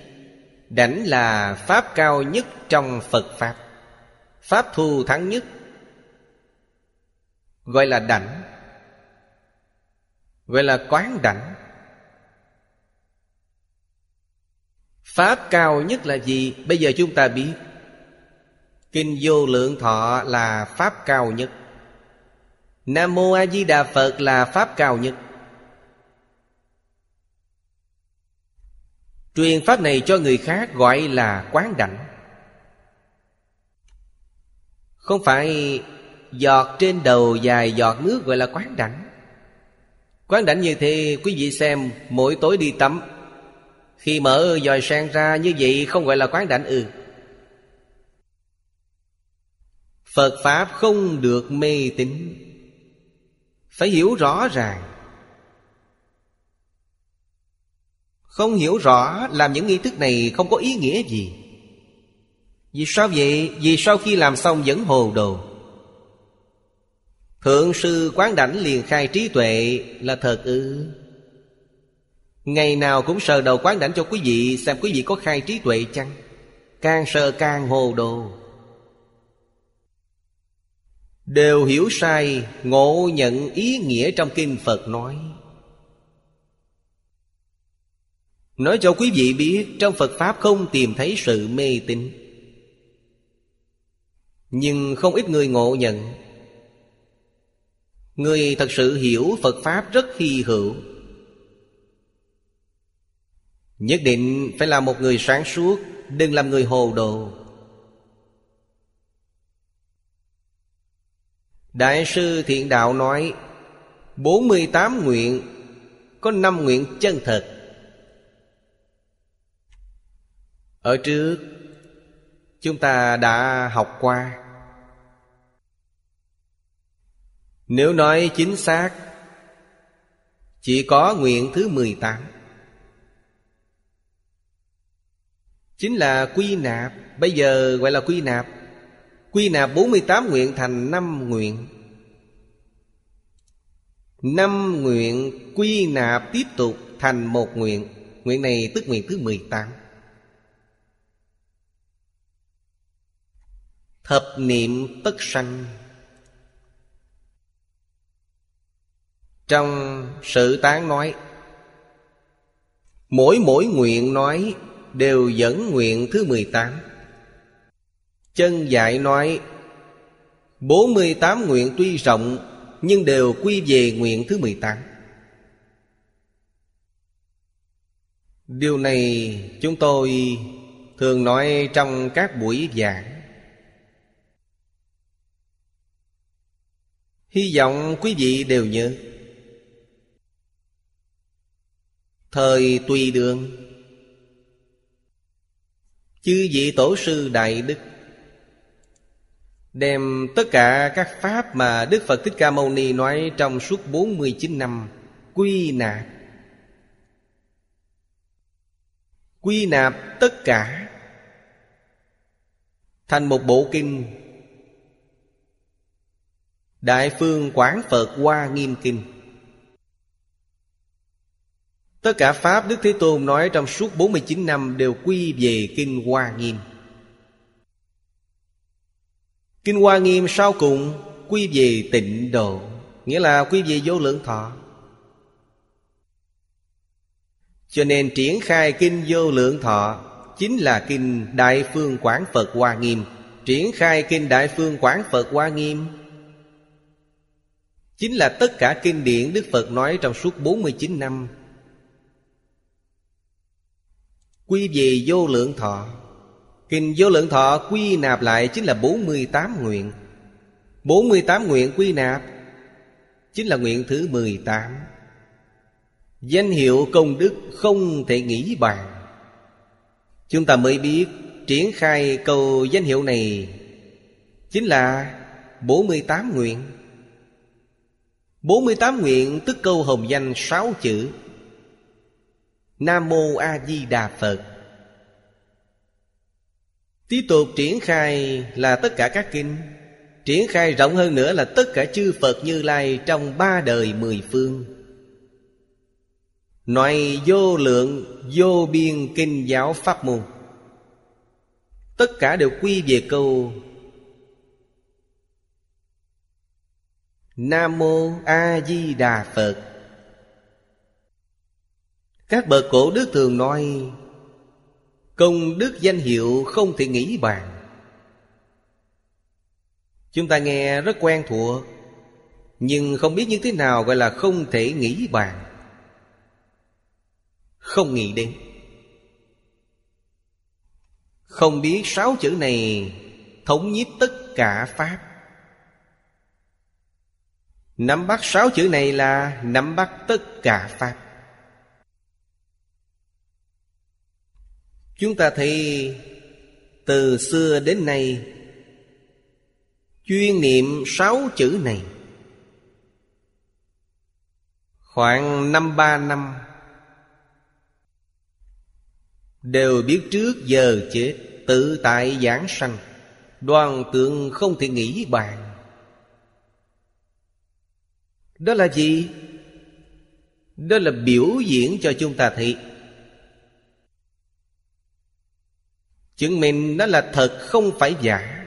Đảnh là Pháp cao nhất trong Phật Pháp. Pháp thu thắng nhất. Gọi là đảnh. Gọi là quán đảnh. Pháp cao nhất là gì? Bây giờ chúng ta biết. Kinh vô lượng thọ là Pháp cao nhất. Nam Mô A Di Đà Phật là Pháp cao nhất. Truyền Pháp này cho người khác gọi là quán đảnh Không phải giọt trên đầu dài giọt nước gọi là quán đảnh Quán đảnh như thế, quý vị xem, mỗi tối đi tắm. Khi mở dòi sang ra, như vậy không gọi là quán đảnh ư. Ừ. Phật Pháp không được mê tín. Phải hiểu rõ ràng. Không hiểu rõ, làm những nghi thức này không có ý nghĩa gì. Vì sao vậy? Vì sau khi làm xong vẫn hồ đồ. Thượng sư quán đảnh liền khai trí tuệ là thật ư? Ngày nào cũng sờ đầu quán đảnh cho quý vị Xem quý vị có khai trí tuệ chăng? Càng sờ càng hồ đồ. Đều hiểu sai, Ngộ nhận ý nghĩa trong kinh Phật nói. Nói cho quý vị biết, Trong Phật Pháp không tìm thấy sự mê tín. Nhưng không ít người ngộ nhận. Người thật sự hiểu Phật Pháp rất hy hữu. Nhất định phải là một người sáng suốt, Đừng làm người hồ đồ. Đại sư Thiện Đạo nói 48 nguyện, Có 5 nguyện chân thật. Ở trước, Chúng ta đã học qua. Nếu nói chính xác, Chỉ có nguyện thứ 18 Chính là quy nạp. Bây giờ gọi là quy nạp. Quy nạp 48 nguyện thành 5 nguyện. Năm nguyện quy nạp tiếp tục thành một nguyện. Nguyện này tức nguyện thứ 18 Thập niệm tất sanh. Trong sự tán nói, Mỗi mỗi nguyện nói Đều dẫn nguyện thứ 18 Chân dạy nói 48 nguyện tuy rộng, Nhưng đều quy về nguyện thứ 18 Điều này chúng tôi thường nói trong các buổi giảng. Hy vọng quý vị đều nhớ, Thời tùy đường. Chư vị tổ sư Đại Đức Đem tất cả các pháp mà Đức Phật Thích Ca Mâu Ni nói trong suốt 49 năm, Quy nạp. Quy nạp tất cả Thành một bộ kinh. Đại phương Quán Phật Hoa Nghiêm Kinh. Tất cả Pháp Đức Thế Tôn nói trong suốt 49 năm đều quy về Kinh Hoa Nghiêm. Kinh Hoa Nghiêm sau cùng quy về tịnh độ, Nghĩa là quy về vô lượng thọ. Cho nên triển khai Kinh vô lượng thọ Chính là Kinh Đại Phương Quán Phật Hoa Nghiêm. Triển khai Kinh Đại Phương Quán Phật Hoa Nghiêm Chính là tất cả kinh điển Đức Phật nói trong suốt 49 năm. Quy về vô lượng thọ Kinh vô lượng thọ quy nạp lại chính là 48 nguyện. 48 nguyện quy nạp Chính là nguyện thứ 18 Danh hiệu công đức không thể nghĩ bàn. Chúng ta mới biết triển khai câu danh hiệu này Chính là 48 nguyện. 48 nguyện tức câu hồng danh 6 chữ. Nam Mô A Di Đà Phật. Tiếp tục triển khai là tất cả các kinh. Triển khai rộng hơn nữa là tất cả chư Phật Như Lai trong ba đời mười phương. Nói vô lượng, vô biên kinh giáo pháp môn. Tất cả đều quy về câu Nam Mô A Di Đà Phật. Các bậc cổ đức thường nói Công đức danh hiệu không thể nghĩ bàn. Chúng ta nghe rất quen thuộc, Nhưng không biết như thế nào gọi là không thể nghĩ bàn. Không nghĩ đến. Không biết sáu chữ này Thống nhiếp tất cả Pháp. Nắm bắt sáu chữ này là nắm bắt tất cả Pháp. Chúng ta thấy từ xưa đến nay, Chuyên niệm sáu chữ này. Khoảng năm ba năm, Đều biết trước giờ chết, Tự tại giảng sanh. Đoàn tượng không thể nghĩ bàn. Đó là gì? Đó là biểu diễn cho chúng ta thấy. Chứng minh nó là thật, không phải giả.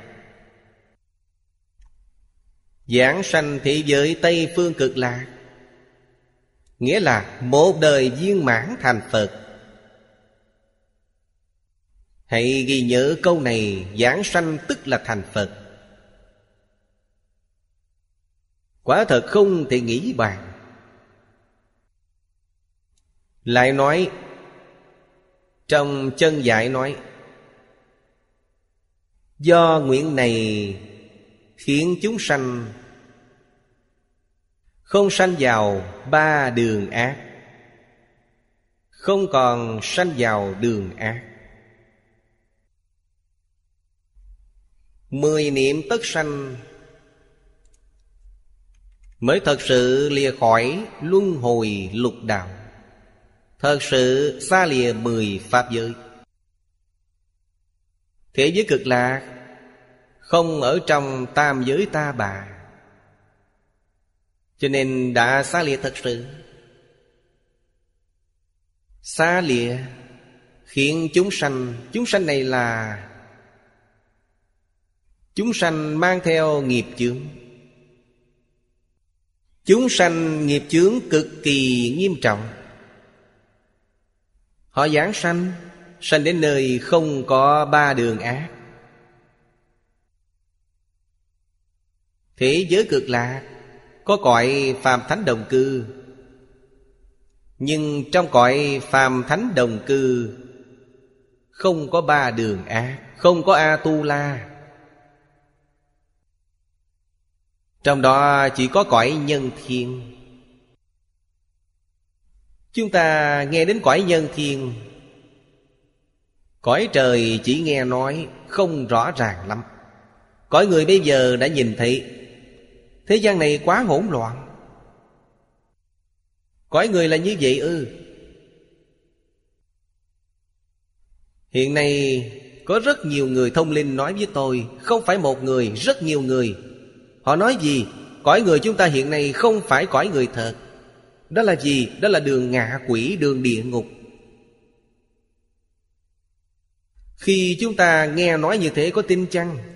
Giảng sanh thị giới Tây Phương cực lạc, Nghĩa là một đời viên mãn thành Phật. Hãy ghi nhớ câu này, Giảng sanh tức là thành Phật. Quả thật không thể nghĩ bàn. Lại nói, Trong chân dạy nói Do nguyện này khiến chúng sanh Không sanh vào ba đường ác, Không còn sanh vào đường ác. Mười niệm tất sanh Mới thật sự lìa khỏi luân hồi lục đạo, Thật sự xa lìa mười pháp giới. Thế giới cực lạc không ở trong tam giới ta bà. Cho nên đã xa lìa thật sự. Xa lìa Khiến chúng sanh Chúng sanh này là Chúng sanh mang theo nghiệp chướng. Chúng sanh nghiệp chướng cực kỳ nghiêm trọng. Họ giảng sanh Sanh đến nơi không có ba đường ác. Thế giới cực lạc Có cõi phàm thánh đồng cư. Nhưng trong cõi phàm thánh đồng cư, Không có ba đường ác Không có A-tu-la. Trong đó chỉ có cõi nhân thiên. Chúng ta nghe đến cõi nhân thiên, Cõi trời chỉ nghe nói Không rõ ràng lắm. Cõi người bây giờ đã nhìn thấy Thế gian này quá hỗn loạn Cõi người là như vậy ư Hiện nay có rất nhiều người thông linh nói với tôi Không phải một người, rất nhiều người Họ nói gì? Cõi người chúng ta hiện nay không phải cõi người thật Đó là gì? Đó là đường ngạ quỷ, đường địa ngục Khi chúng ta nghe nói như thế có tin chăng?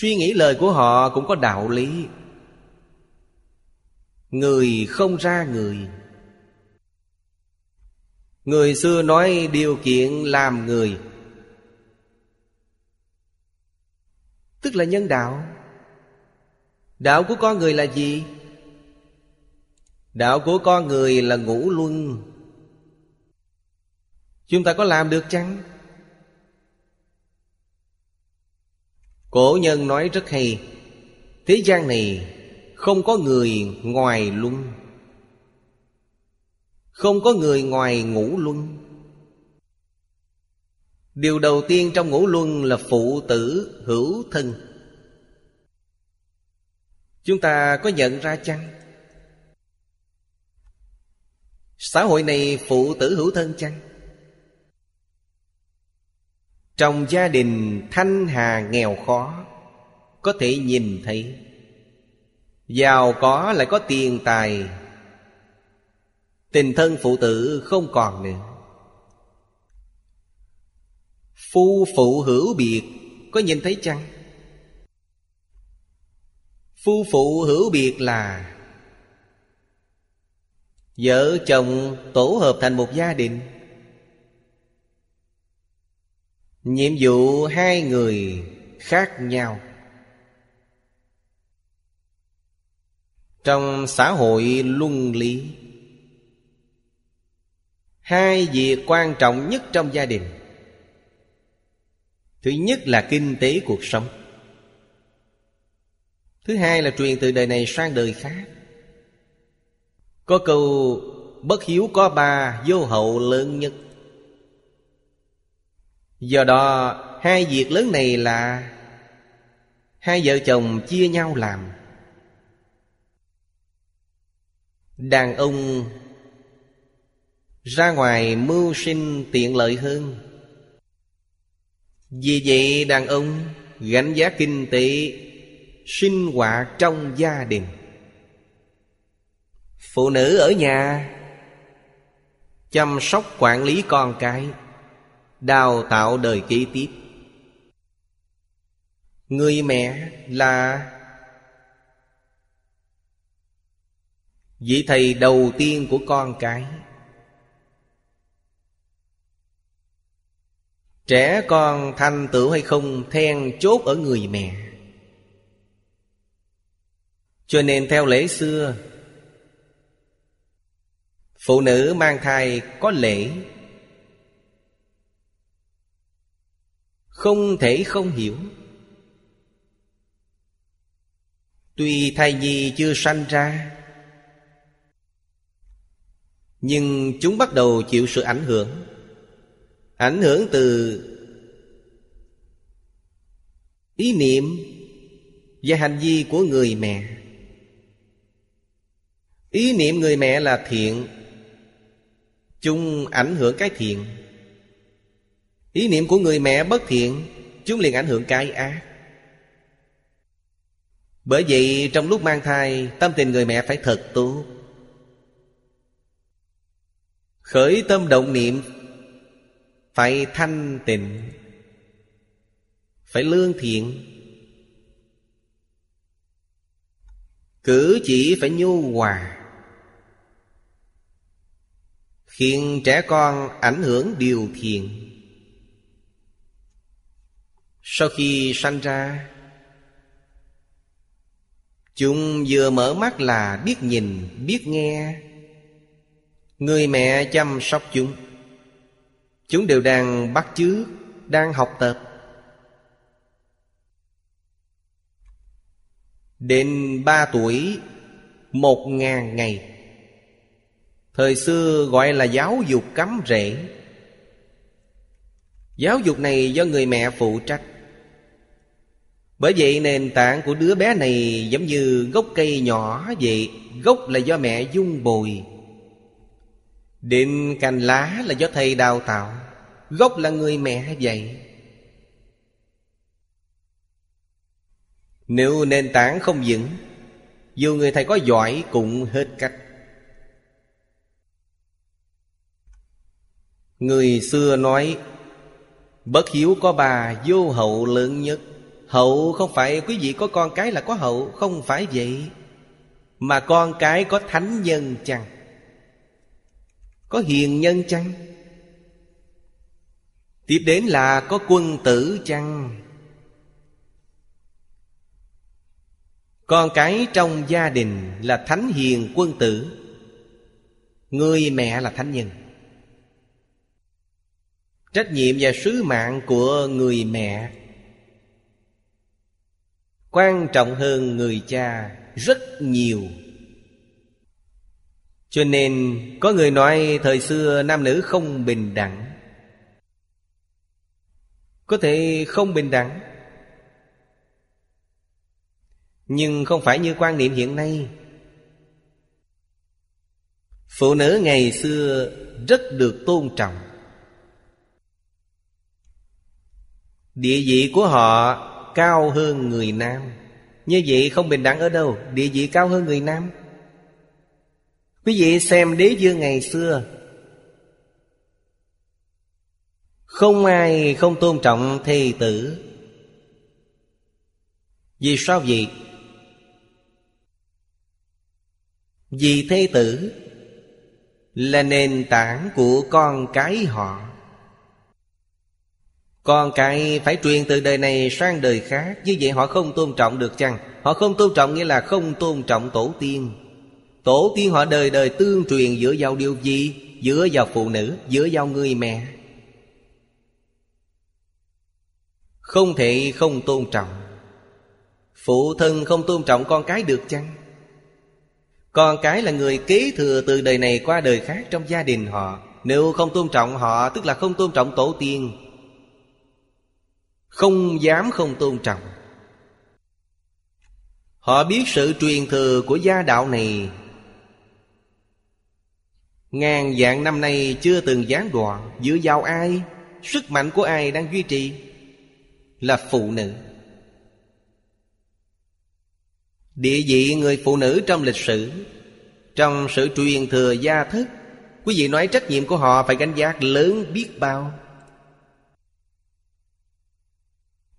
Suy nghĩ lời của họ cũng có đạo lý. Người không ra người. Người xưa nói điều kiện làm người. Tức là nhân đạo. Đạo của con người là gì? Đạo của con người là ngũ luân. Chúng ta có làm được chăng? Cổ nhân nói rất hay, Thế gian này không có người ngoài luân Không có người ngoài ngũ luân Điều đầu tiên trong ngũ luân là phụ tử hữu thân Chúng ta có nhận ra chăng? Xã hội này phụ tử hữu thân chăng? Trong gia đình thanh hà nghèo khó, Có thể nhìn thấy. Giàu có lại có tiền tài, Tình thân phụ tử không còn nữa. Phu phụ hữu biệt, Có nhìn thấy chăng? Phu phụ hữu biệt là Vợ chồng tổ hợp thành một gia đình. Nhiệm vụ hai người khác nhau. Trong xã hội luân lý, Hai việc quan trọng nhất trong gia đình. Thứ nhất là kinh tế cuộc sống. Thứ hai là truyền từ đời này sang đời khác. Có câu, Bất hiếu có ba, vô hậu lớn nhất. Do đó, hai việc lớn này là Hai vợ chồng chia nhau làm. Đàn ông ra ngoài mưu sinh tiện lợi hơn. Vì vậy, đàn ông gánh giá kinh tế, Sinh hoạt trong gia đình. Phụ nữ ở nhà Chăm sóc quản lý con cái. Đào tạo đời kế tiếp. Người mẹ là Vị thầy đầu tiên của con cái. Trẻ con thành tựu hay không, Then chốt ở người mẹ. Cho nên theo lễ xưa, Phụ nữ mang thai có lễ Không thể không hiểu. Tuy thai nhi chưa sanh ra, Nhưng chúng bắt đầu chịu sự ảnh hưởng. Ảnh hưởng từ Ý niệm Và hành vi của người mẹ. Ý niệm người mẹ là thiện, Chúng ảnh hưởng cái thiện. Ý niệm của người mẹ bất thiện, Chúng liền ảnh hưởng cái ác. Bởi vậy, trong lúc mang thai, Tâm tình người mẹ phải thật tốt. Khởi tâm động niệm, Phải thanh tịnh, Phải lương thiện. Cử chỉ phải nhu hòa. Khiến trẻ con ảnh hưởng điều thiện. Sau khi sanh ra Chúng vừa mở mắt là biết nhìn, biết nghe. Người mẹ chăm sóc chúng. Chúng đều đang bắt chước Đang học tập. Đến ba tuổi Một ngàn ngày Thời xưa gọi là giáo dục cắm rễ. Giáo dục này do người mẹ phụ trách. Bởi vậy nền tảng của đứa bé này Giống như gốc cây nhỏ vậy, Gốc là do mẹ dung bồi. Định cành lá là do thầy đào tạo, Gốc là người mẹ vậy Nếu nền tảng không vững, Dù người thầy có giỏi cũng hết cách. Người xưa nói, Bất hiếu có bà vô hậu lớn nhất. Hậu không phải quý vị có con cái là có hậu, Không phải vậy. Mà con cái có thánh nhân chăng? Có hiền nhân chăng? Tiếp đến là có quân tử chăng? Con cái trong gia đình là thánh hiền quân tử. Người mẹ là thánh nhân. Trách nhiệm và sứ mạng của người mẹ. Quan trọng hơn người cha rất nhiều. Cho nên có người nói thời xưa nam nữ không bình đẳng. Có thể không bình đẳng. Nhưng không phải như quan niệm hiện nay. Phụ nữ ngày xưa rất được tôn trọng. Địa vị của họ cao hơn người nam. Như vậy không bình đẳng ở đâu, Địa vị cao hơn người nam. Quý vị xem đế dương ngày xưa. Không ai không tôn trọng thê tử. Vì sao vậy? Vì thê tử Là nền tảng của con cái họ. Con cái phải truyền từ đời này sang đời khác Như vậy họ không tôn trọng được chăng? Họ không tôn trọng nghĩa là không tôn trọng tổ tiên Tổ tiên họ đời đời tương truyền giữa vào điều gì? Giữa vào phụ nữ, giữa vào người mẹ Không thể không tôn trọng Phụ thân không tôn trọng con cái được chăng? Con cái là người kế thừa từ đời này qua đời khác trong gia đình họ Nếu không tôn trọng họ tức là không tôn trọng tổ tiên không dám không tôn trọng. Họ biết sự truyền thừa của gia đạo này. Ngàn vạn năm nay chưa từng gián đoạn Dựa vào ai, Sức mạnh của ai đang duy trì Là phụ nữ. Địa vị người phụ nữ trong lịch sử, Trong sự truyền thừa gia thức, Quý vị nói trách nhiệm của họ phải gánh giác lớn biết bao.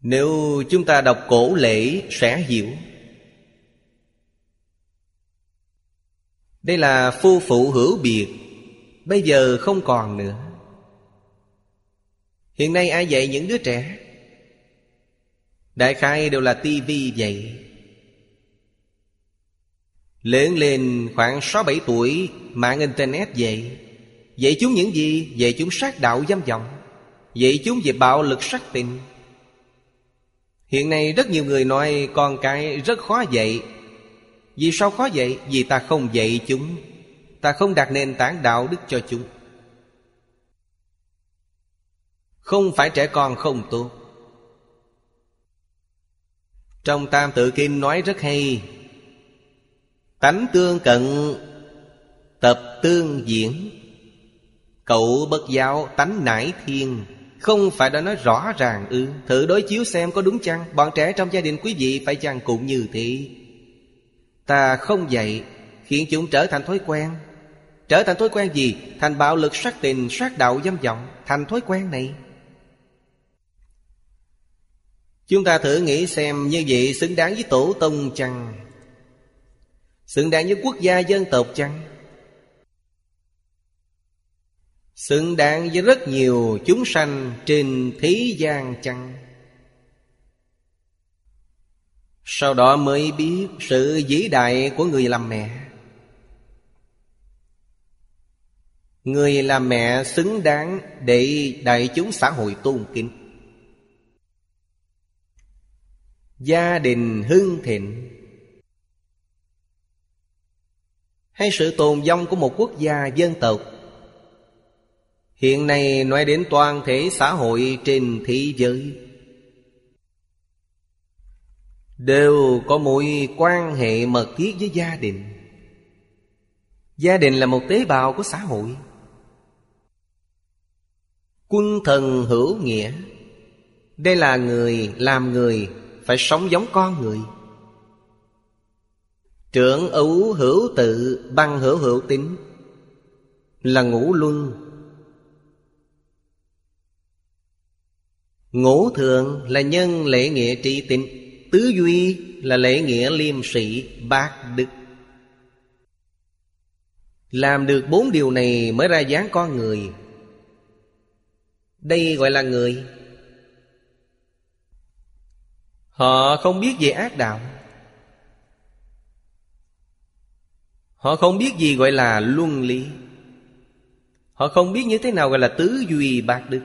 Nếu chúng ta đọc cổ lễ sẽ hiểu. Đây là phu phụ hữu biệt, Bây giờ không còn nữa. Hiện nay ai dạy những đứa trẻ? Đại khai đều là tivi dạy. Lớn lên khoảng 6-7 tuổi, Mạng Internet dạy. Dạy chúng những gì? Dạy chúng sát đạo dâm vọng. Dạy chúng về bạo lực sắc tình Hiện nay rất nhiều người nói con cái rất khó dạy. Vì sao khó dạy? Vì ta không dạy chúng. Ta không đặt nền tảng đạo đức cho chúng. Không phải trẻ con không tốt. Trong Tam Tự Kinh nói rất hay, Tánh tương cận, Tập tương diễn. Cậu bất giáo tánh nải thiên. Không phải đã nói rõ ràng ư Thử đối chiếu xem có đúng chăng Bọn trẻ trong gia đình quý vị phải chăng cũng như thế Ta không dạy Khiến chúng trở thành thói quen Trở thành thói quen gì? Thành bạo lực sát tình, sát đạo dâm vọng Thành thói quen này Chúng ta thử nghĩ xem như vậy xứng đáng với tổ tông chăng? Xứng đáng với quốc gia dân tộc chăng? Xứng đáng với rất nhiều chúng sanh trên thế gian chăng? Sau đó mới biết sự vĩ đại của người làm mẹ. Người làm mẹ xứng đáng để đại chúng xã hội tôn kính. Gia đình hưng thịnh. Hay sự tồn vong của một quốc gia dân tộc Hiện nay nói đến toàn thể xã hội trên thế giới. Đều có mối quan hệ mật thiết với gia đình. Gia đình là một tế bào của xã hội. Quân thần hữu nghĩa. Đây là người làm người Phải sống giống con người. Trưởng ấu hữu tự băng hữu hữu tính Là ngũ luân. Ngũ thường là nhân lễ nghĩa trị tịnh Tứ duy là lễ nghĩa liêm sĩ bác đức. Làm được bốn điều này mới ra dáng con người. Đây gọi là người. Họ không biết về ác đạo. Họ không biết gì gọi là luân lý. Họ không biết như thế nào gọi là tứ duy bạc đức.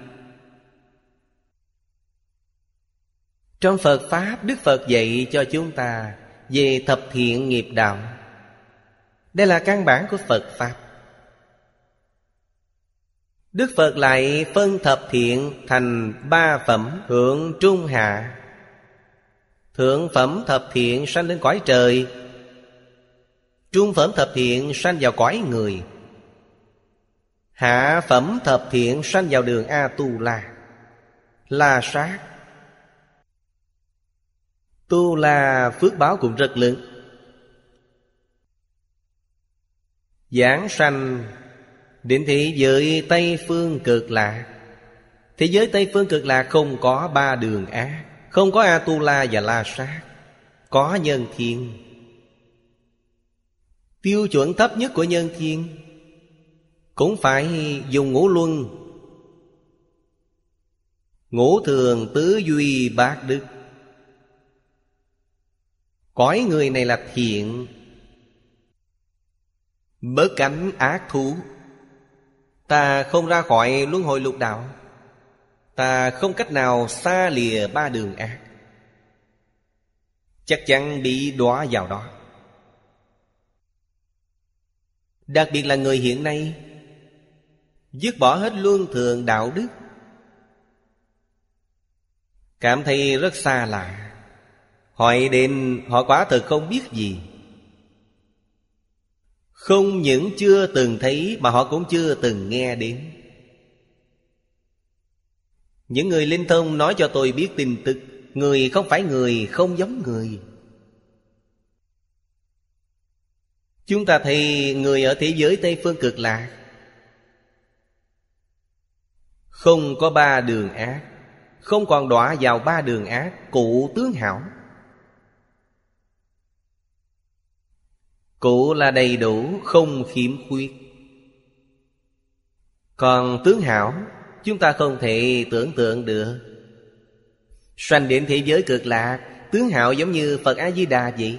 Trong Phật Pháp, Đức Phật dạy cho chúng ta Về thập thiện nghiệp đạo. Đây là căn bản của Phật Pháp. Đức Phật lại phân thập thiện thành ba phẩm thượng trung hạ. Thượng phẩm thập thiện sanh lên cõi trời. Trung phẩm thập thiện sanh vào cõi người. Hạ phẩm thập thiện sanh vào đường A-tu-la La sát. Tu La phước báo cũng rất lớn. Giảng sanh, Đến thế giới Tây Phương cực lạc. Thế giới Tây Phương cực lạc không có ba đường ác, Không có A-tu-la và La Sát, Có nhân thiên. Tiêu chuẩn thấp nhất của nhân thiên Cũng phải dùng ngũ luân. Ngũ thường tứ duy bát đức. Cõi người này là thiện. Bớt cánh ác thú. Ta không ra khỏi luân hồi lục đạo. Ta không cách nào xa lìa ba đường ác. Chắc chắn bị đọa vào đó. Đặc biệt là người hiện nay, Dứt bỏ hết luân thường đạo đức. Cảm thấy rất xa lạ. Hỏi đến, họ quả thật không biết gì. Không những chưa từng thấy Mà họ cũng chưa từng nghe đến. Những người linh thông nói cho tôi biết tin tức, Người không phải người, Không giống người. Chúng ta thấy người ở thế giới Tây Phương cực lạc Không có ba đường ác, Không còn đọa vào ba đường ác, Cụ tướng hảo. Cụ là đầy đủ, không khiếm khuyết. Còn tướng hảo, Chúng ta không thể tưởng tượng được. Sanh đến thế giới cực lạc, Tướng hảo giống như Phật A-di-đà vậy.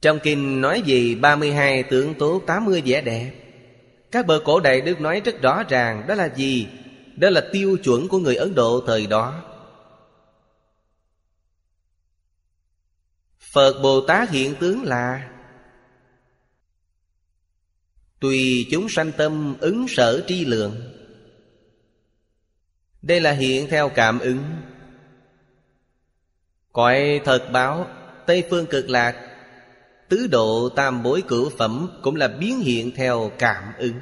Trong kinh nói gì 32 tướng tố 80 vẻ đẹp, Các bờ cổ đại Đức nói rất rõ ràng Đó là gì? Đó là tiêu chuẩn của người Ấn Độ thời đó. Phật Bồ Tát hiện tướng là, Tùy chúng sanh tâm ứng sở tri lượng. Đây là hiện theo cảm ứng. Cõi thật báo, Tây phương cực lạc, Tứ độ tam bối cửu phẩm Cũng là biến hiện theo cảm ứng.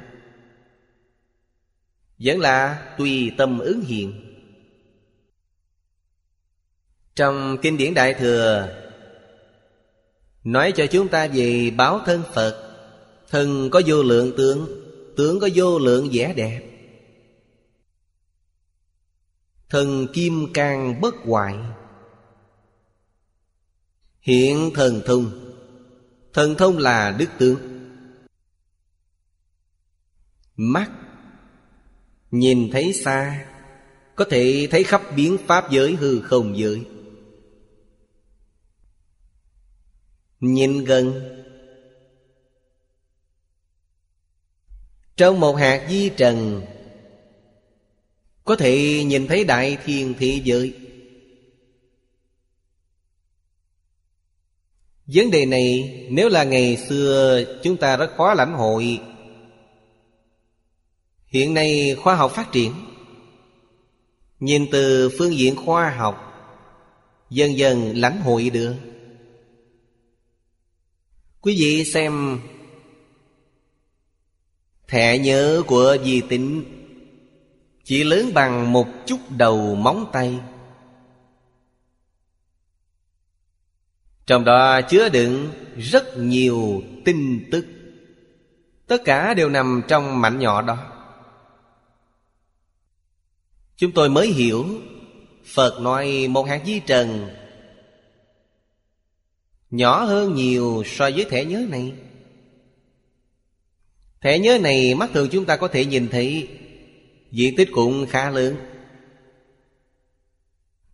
Vẫn là tùy tâm ứng hiện. Trong kinh điển Đại Thừa Nói cho chúng ta về báo thân Phật. Thân có vô lượng tướng Tướng có vô lượng vẻ đẹp. Thần kim cang bất hoại. Hiện thần thông. Thần thông là đức tướng. Mắt. Nhìn thấy xa. Có thể thấy khắp biến pháp giới hư không giới. Nhìn gần. Trong một hạt di trần, Có thể nhìn thấy đại thiên thế giới. Vấn đề này, nếu là ngày xưa, chúng ta rất khó lãnh hội. Hiện nay, khoa học phát triển. Nhìn từ phương diện khoa học, Dần dần lãnh hội được. Quý vị xem Thẻ nhớ của di tính Chỉ lớn bằng một chút đầu móng tay. Trong đó chứa đựng rất nhiều tin tức. Tất cả đều nằm trong mảnh nhỏ đó. Chúng tôi mới hiểu, Phật nói một hạt di trần Nhỏ hơn nhiều so với thẻ nhớ này. Thẻ nhớ này mắt thường chúng ta có thể nhìn thấy. Diện tích cũng khá lớn.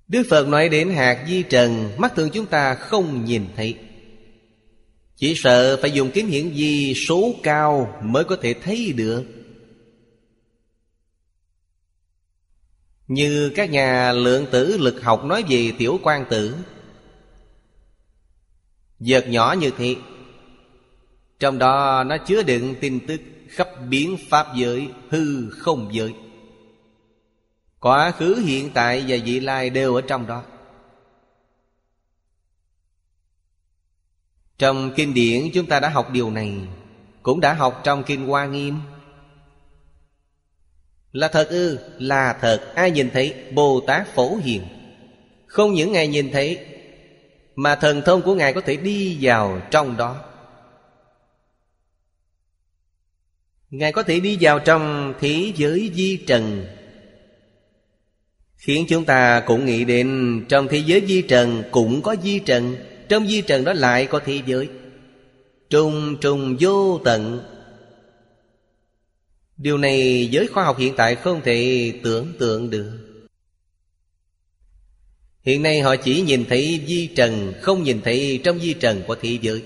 Đức Phật nói đến hạt di trần, Mắt thường chúng ta không nhìn thấy. Chỉ sợ phải dùng kính hiển vi số cao Mới có thể thấy được. Như các nhà lượng tử lực học nói về tiểu quan tử Vật nhỏ như thế. Trong đó nó chứa đựng tin tức khắp biến pháp giới, hư không giới. Quá khứ, hiện tại và vị lai đều ở trong đó. Trong kinh điển, chúng ta đã học điều này, Cũng đã học trong kinh Hoa Nghiêm. Là thật ư? Là thật. Ai nhìn thấy? Bồ Tát Phổ Hiền. Không những Ngài nhìn thấy mà thần thông của Ngài có thể đi vào trong đó. Ngài có thể đi vào trong thế giới di trần, Khiến chúng ta cũng nghĩ đến Trong thế giới di trần cũng có di trần, Trong di trần đó lại có thế giới. Trùng trùng, vô tận. Điều này giới khoa học hiện tại không thể tưởng tượng được. Hiện nay họ chỉ nhìn thấy di trần, Không nhìn thấy trong di trần của thế giới.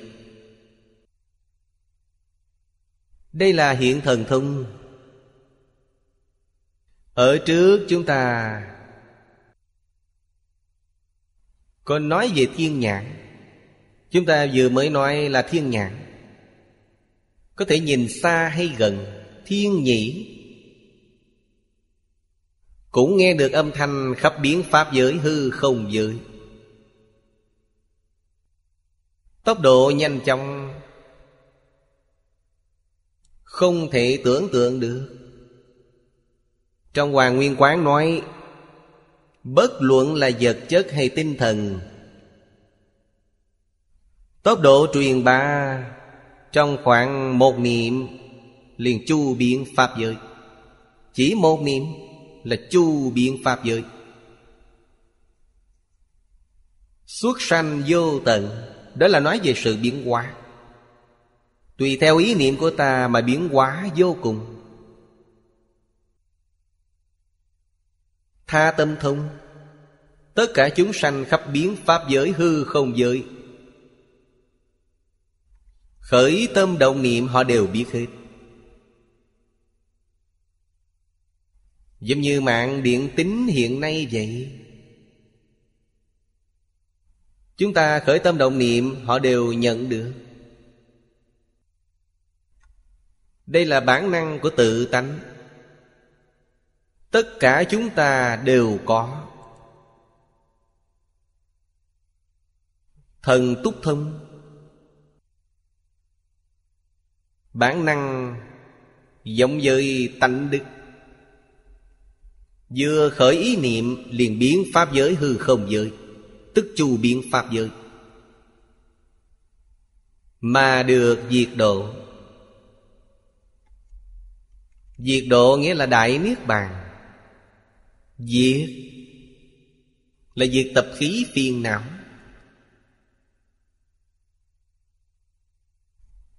Đây là hiện thần thông. Ở trước chúng ta Còn nói về thiên nhãn. Chúng ta vừa mới nói là thiên nhãn. Có thể nhìn xa hay gần, Thiên nhĩ. Cũng nghe được âm thanh khắp biến pháp giới hư không giới. Tốc độ nhanh chóng. Không thể tưởng tượng được. Trong Hoàng Nguyên Quán nói, Bất luận là vật chất hay tinh thần, Tốc độ truyền bá Trong khoảng một niệm liền chu biến Pháp giới. Chỉ một niệm là chu biến Pháp giới. Xuất sanh vô tận, Đó là nói về sự biến hóa. Tùy theo ý niệm của ta mà biến hóa vô cùng. Tha tâm thông, Tất cả chúng sanh khắp biến Pháp giới hư không giới. Khởi tâm động niệm họ đều biết hết. Giống như mạng điện tính hiện nay vậy. Chúng ta khởi tâm động niệm, Họ đều nhận được. Đây là bản năng của tự tánh. Tất cả chúng ta đều có. Thần túc thông Bản năng giống với tánh đức. Vừa khởi ý niệm, liền biến Pháp giới hư không giới, Tức chu biến Pháp giới. Mà được diệt độ. Diệt độ nghĩa là Đại Niết Bàn. Diệt Là diệt tập khí phiền não.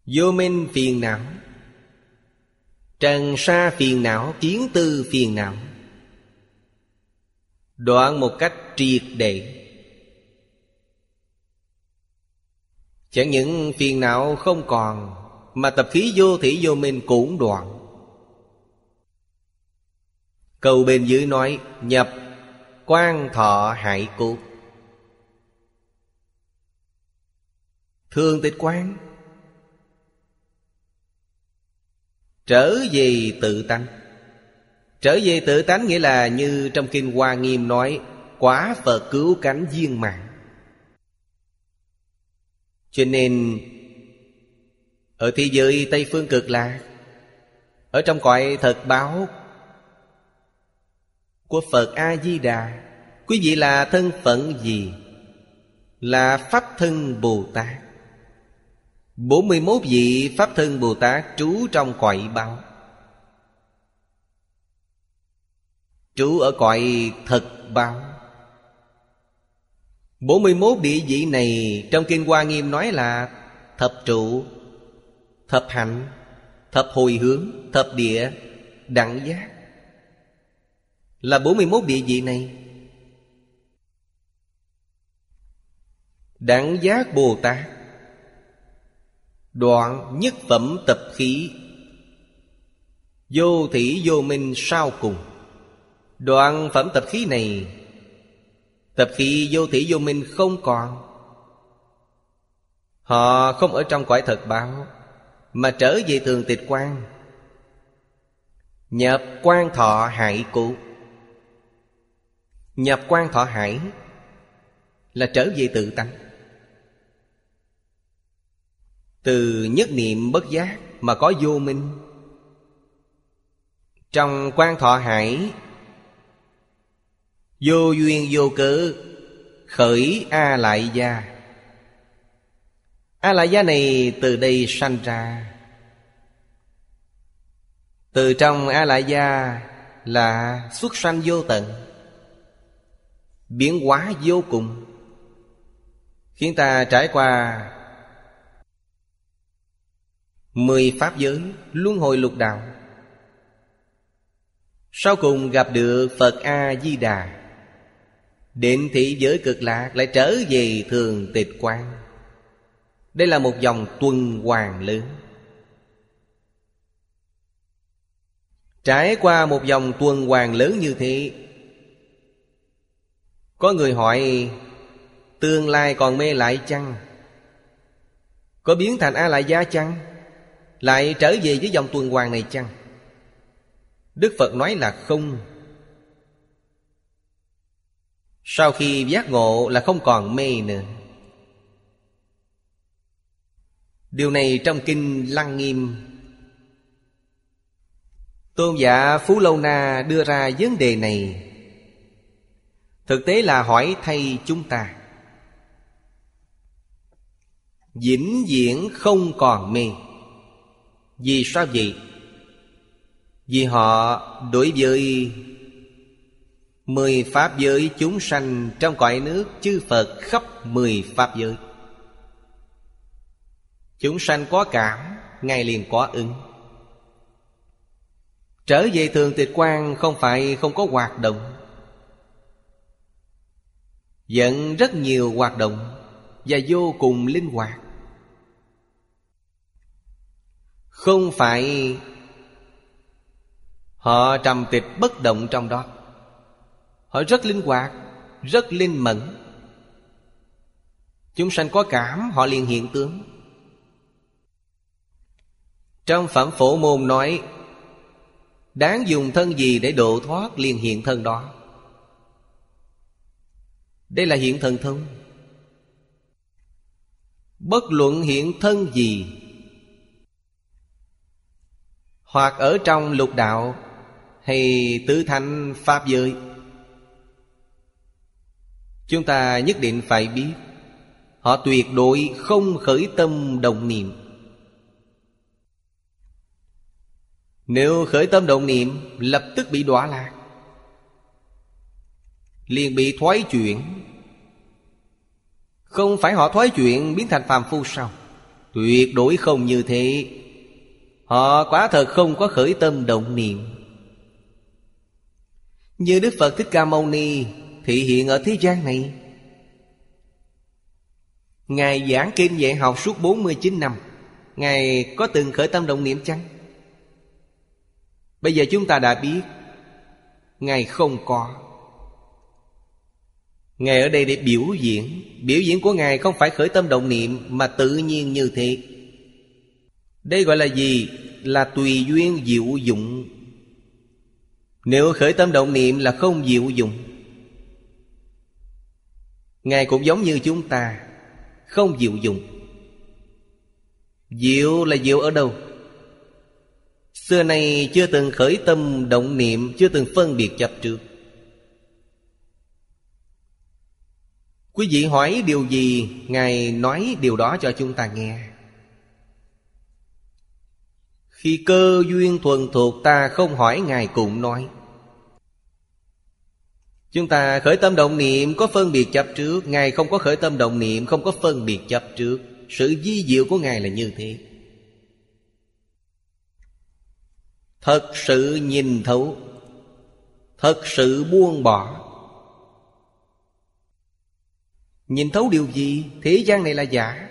Vô minh phiền não. Trần sa phiền não, Kiến tư phiền não. Đoạn một cách triệt để. Chẳng những phiền não không còn, Mà tập khí vô thủy vô minh cũng đoạn. Câu bên dưới nói, Nhập quan thọ hại cụ Thương tịch quán. Trở về tự tánh. Trở về tự tánh nghĩa là như trong Kinh Hoa Nghiêm nói, quá Phật cứu cánh viên mạng. Cho nên, Ở thế giới Tây Phương Cực Lạc, Ở trong cõi thật báo Của Phật A-di-đà, Quý vị là thân phận gì? Là Pháp Thân Bồ Tát. 41 vị Pháp Thân Bồ Tát trú trong cõi báo. Trú ở cõi thật báo 41 địa vị này Trong Kinh Hoa Nghiêm nói là Thập trụ, Thập hạnh Thập hồi hướng, Thập địa, Đẳng giác. Là 41 địa vị này. Đẳng giác Bồ Tát. Đoạn nhất phẩm tập khí. Vô thủy vô minh sau cùng. Đoạn phẩm tập khí này, Tập khí vô thủy vô minh không còn. Họ không ở trong cõi thật báo, Mà trở về thường tịch quan. Nhập quan thọ hải cụ. Nhập quan thọ hải Là trở về tự tánh. Từ nhất niệm bất giác Mà có vô minh. Trong quan thọ hải Vô duyên vô cớ, Khởi A Lại Gia A Lại Gia này từ đây sanh ra. Từ trong A Lại Gia là xuất sanh vô tận, Biến hóa vô cùng, Khiến ta trải qua Mười pháp giới luân hồi lục đạo. Sau cùng gặp được Phật A-di-đà Định thị giới cực lạc lại trở về thường tịch quan Đây là một dòng tuần hoàn lớn Trải qua một dòng tuần hoàn lớn như thế, Có người hỏi, Tương lai còn mê lại chăng? Có biến thành A lại gia chăng? Lại trở về với dòng tuần hoàn này chăng? Đức Phật nói là không sau khi giác ngộ là không còn mê nữa. Điều này trong kinh Lăng Nghiêm. Tôn giả Phú Lâu Na đưa ra vấn đề này. Thực tế là hỏi thay chúng ta. Vĩnh viễn không còn mê. Vì sao vậy? Vì họ đối với Mười Pháp giới chúng sanh trong cõi nước chư Phật khắp mười Pháp giới. Chúng sanh có cảm, Ngài liền có ứng. Trở về thường tịch quan không phải không có hoạt động. Vẫn rất nhiều hoạt động Và vô cùng linh hoạt. Không phải Họ trầm tịch bất động trong đó. Họ rất linh hoạt, Rất linh mẫn. Chúng sanh có cảm, Họ liền hiện tướng. Trong phẩm phổ môn nói, Đáng dùng thân gì để độ thoát liền hiện thân đó? Đây là hiện thần thông. Bất luận hiện thân gì, Hoặc ở trong lục đạo Hay tứ thanh pháp giới Chúng ta nhất định phải biết, Họ tuyệt đối không khởi tâm đồng niệm. Nếu khởi tâm đồng niệm, Lập tức bị đọa lạc, liền bị thoái chuyển. Không phải họ thoái chuyển biến thành phàm phu sao? Tuyệt đối không như thế. Họ quả thật không có khởi tâm động niệm. Như Đức Phật Thích Ca Mâu Ni thị hiện ở thế gian này. Ngài giảng kinh dạy học suốt 49 năm. Ngài có từng khởi tâm động niệm chăng? Bây giờ chúng ta đã biết, Ngài không có. Ngài ở đây để biểu diễn. Biểu diễn của Ngài không phải khởi tâm động niệm, Mà tự nhiên như thế. Đây gọi là gì? Là tùy duyên diệu dụng. Nếu khởi tâm động niệm là không diệu dụng. Ngài cũng giống như chúng ta, Không diệu dụng Diệu là diệu ở đâu? Xưa nay chưa từng khởi tâm động niệm, Chưa từng phân biệt chấp trước. Quý vị hỏi điều gì, Ngài nói điều đó cho chúng ta nghe. Khi cơ duyên thuần thuộc ta không hỏi Ngài cũng nói Chúng ta khởi tâm động niệm, có phân biệt chấp trước. Ngài không có khởi tâm động niệm, Không có phân biệt chấp trước. Sự di diệu của Ngài là như thế. Thật sự nhìn thấu. Thật sự buông bỏ. Nhìn thấu điều gì? Thế gian này là giả.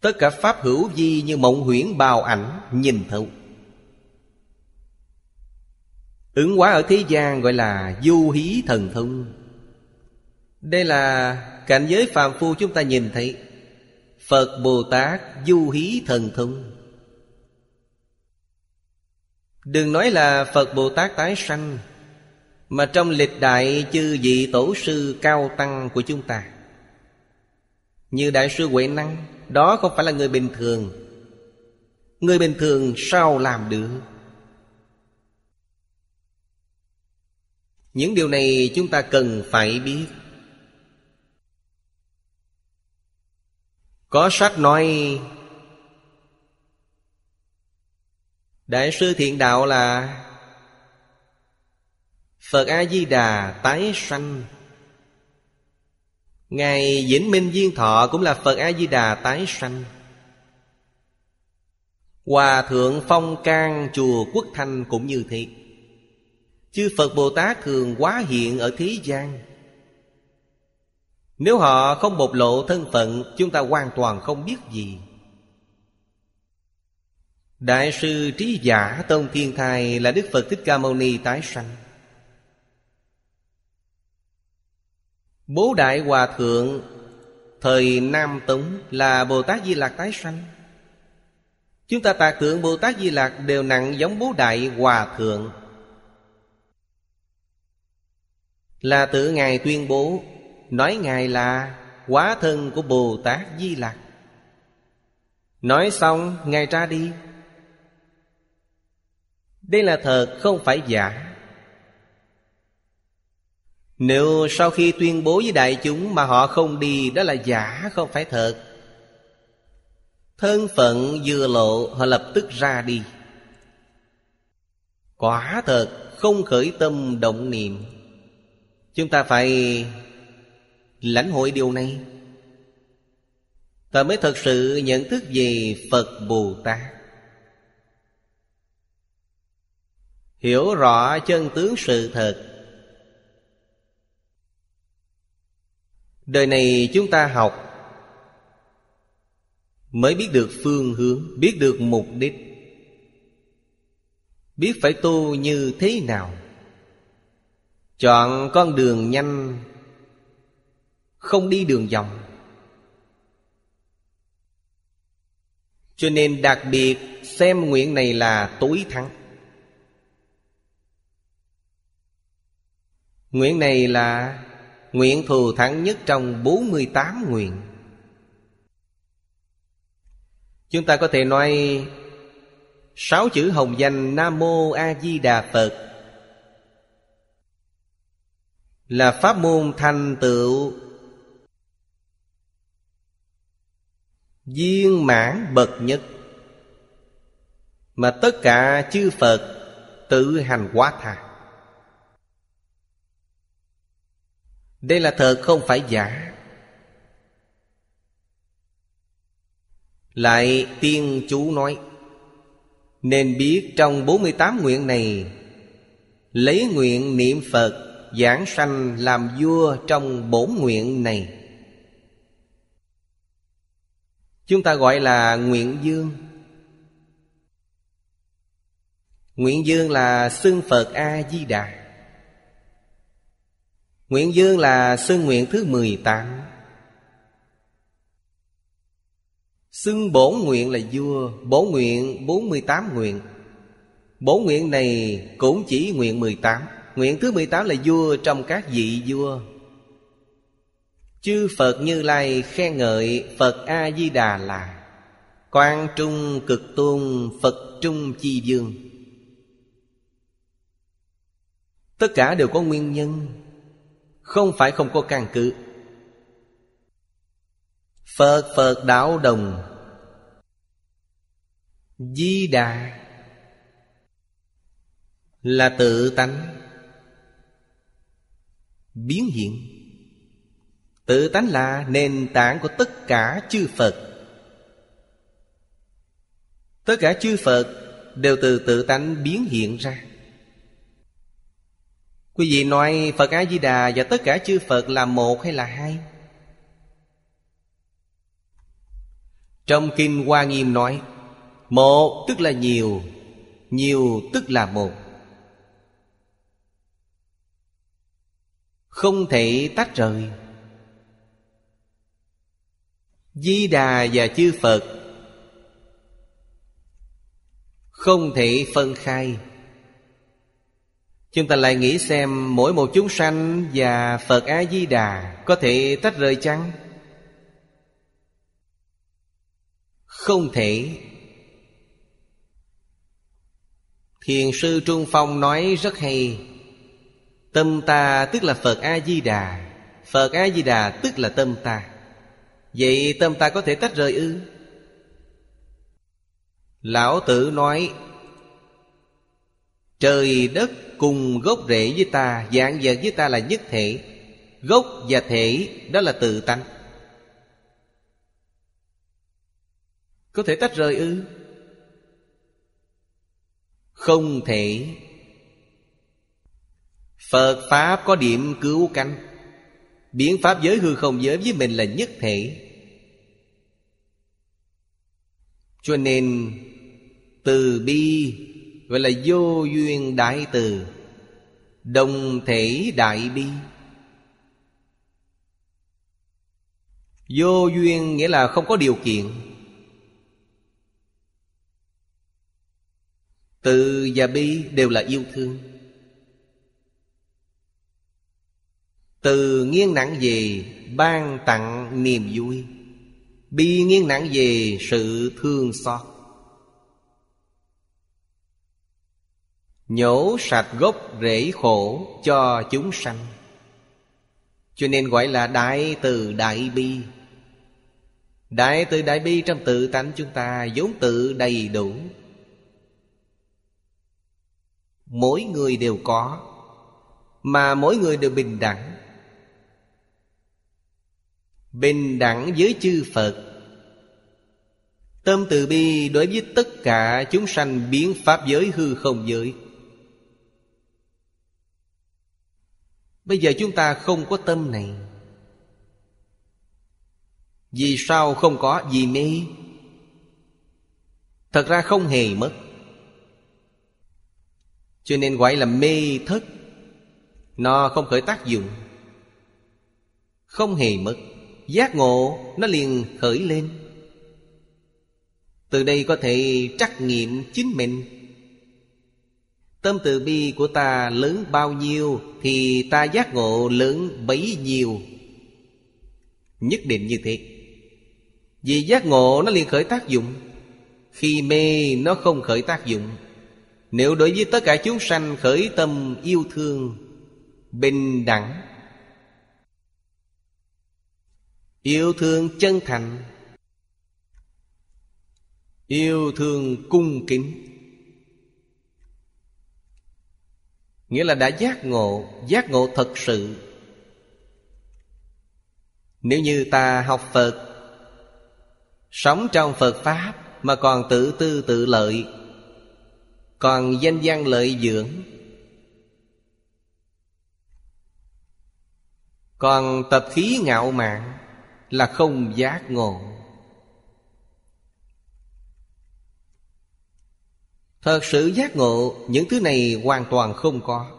Tất cả pháp hữu vi như mộng huyễn bào ảnh, Nhìn thấu. Ứng hóa ở thế gian gọi là du hí thần thông. Đây là cảnh giới phàm phu chúng ta nhìn thấy. Phật Bồ Tát du hí thần thông. Đừng nói là Phật Bồ Tát tái sanh, Mà trong lịch đại chư vị tổ sư cao tăng của chúng ta. Như Đại sư Huệ Năng, Đó không phải là người bình thường. Người bình thường sao làm được? Những điều này chúng ta cần phải biết. Có sách nói, Đại sư Thiện Đạo là Phật A-di-đà tái sanh. Ngài Vĩnh Minh Viên Thọ cũng là Phật A-di-đà tái sanh. Hòa Thượng Phong can Chùa Quốc Thanh cũng như thế. Chư Phật Bồ Tát thường quá hiện ở thế gian. Nếu họ không bộc lộ thân phận, Chúng ta hoàn toàn không biết gì. Đại sư Trí Giả Tôn Thiên Thai Là Đức Phật Thích Ca Mâu Ni tái sanh. Bố Đại Hòa Thượng, Thời Nam Tống là Bồ Tát Di Lạc tái sanh. Chúng ta tạc tượng Bồ Tát Di Lạc đều nặng giống Bố Đại Hòa Thượng. Là tự Ngài tuyên bố, Nói Ngài là quá thân của Bồ Tát Di Lặc. Nói xong, Ngài ra đi. Đây là thật, không phải giả. Nếu sau khi tuyên bố với đại chúng Mà họ không đi, Đó là giả, không phải thật. Thân phận vừa lộ, Họ lập tức ra đi. Quả thật, không khởi tâm động niệm. Chúng ta phải lãnh hội điều này. Ta mới thật sự nhận thức về Phật Bồ Tát. Hiểu rõ chân tướng sự thật. Đời này chúng ta học Mới biết được phương hướng, Biết được mục đích. Biết phải tu như thế nào. Chọn con đường nhanh, Không đi đường vòng. Cho nên đặc biệt xem nguyện này là tối thắng. Nguyện này là nguyện thù thắng nhất trong 48 nguyện. Chúng ta có thể nói Sáu chữ hồng danh Nam Mô A Di Đà Phật là pháp môn thành tựu. Viên mãn bậc nhất. Mà tất cả chư phật tự hành quá tha. Đây là thật không phải giả. Lại tiên chú nói, nên biết trong 48 nguyện này, lấy nguyện niệm phật giảng sanh làm vua trong bổn nguyện này. Chúng ta gọi là nguyện dương. Nguyện dương là xưng phật a di đà nguyện dương là xưng nguyện thứ mười tám. Xưng bổn nguyện là vua, bổn nguyện bốn mươi tám nguyện. Bổn nguyện này cũng chỉ nguyện mười tám. Nguyện thứ 18 là vua trong các vị vua. Chư Phật Như Lai khen ngợi Phật A-di-đà là Quan trung cực tôn Phật trung chi dương Tất cả đều có nguyên nhân, Không phải không có căn cứ. Phật Phật đạo đồng Di Đà Là tự tánh biến hiện. Tự tánh là nền tảng của tất cả chư phật. Tất cả chư phật đều từ tự tánh biến hiện ra. Quý vị nói phật a di đà và tất cả chư phật là một hay là hai? Trong kinh hoa nghiêm nói, một tức là nhiều nhiều tức là một. Không thể tách rời. Di Đà và chư Phật Không thể phân khai. Chúng ta lại nghĩ xem mỗi một chúng sanh và Phật A-di-đà có thể tách rời chăng? Không thể. Thiền sư Trung Phong nói rất hay. Tâm ta tức là Phật A-di-đà. Phật A-di-đà tức là tâm ta. Vậy tâm ta có thể tách rời ư? Lão tử nói, Trời đất cùng gốc rễ với ta, Dạng vật với ta là nhất thể. Gốc và thể, đó là tự tánh. Có thể tách rời ư? Không thể. Phật Pháp có điểm cứu cánh. Biến Pháp giới hư không giới với mình là nhất thể. Cho nên, Từ bi, Gọi là vô duyên đại từ, Đồng thể đại bi. Vô duyên nghĩa là không có điều kiện. Từ và bi đều là yêu thương. Từ nghiêng nặng về ban tặng niềm vui. Bi nghiêng nặng về sự thương xót. Nhổ sạch gốc rễ khổ cho chúng sanh. Cho nên gọi là Đại Từ Đại Bi. Đại Từ Đại Bi trong tự tánh chúng ta vốn tự đầy đủ. Mỗi người đều có, Mà mỗi người đều bình đẳng. Bình đẳng với chư Phật. Tâm từ bi đối với tất cả chúng sanh biến pháp giới hư không giới. Bây giờ chúng ta không có tâm này. Vì sao không có? Vì mê? Thật ra không hề mất. Cho nên gọi là mê thất, Nó không khởi tác dụng. Không hề mất. Giác ngộ, nó liền khởi lên. Từ đây có thể trắc nghiệm chính mình. Tâm từ bi của ta lớn bao nhiêu Thì ta giác ngộ lớn bấy nhiêu. Nhất định như thế. Vì giác ngộ nó liền khởi tác dụng. Khi mê, nó không khởi tác dụng. Nếu đối với tất cả chúng sanh khởi tâm yêu thương, Bình đẳng Yêu thương chân thành. Yêu thương cung kính. Nghĩa là đã giác ngộ Giác ngộ thật sự. Nếu như ta học Phật, Sống trong Phật Pháp Mà còn tự tư tự lợi, Còn danh văn lợi dưỡng, Còn tập khí ngạo mạn là không giác ngộ. Thật sự giác ngộ, Những thứ này hoàn toàn không có.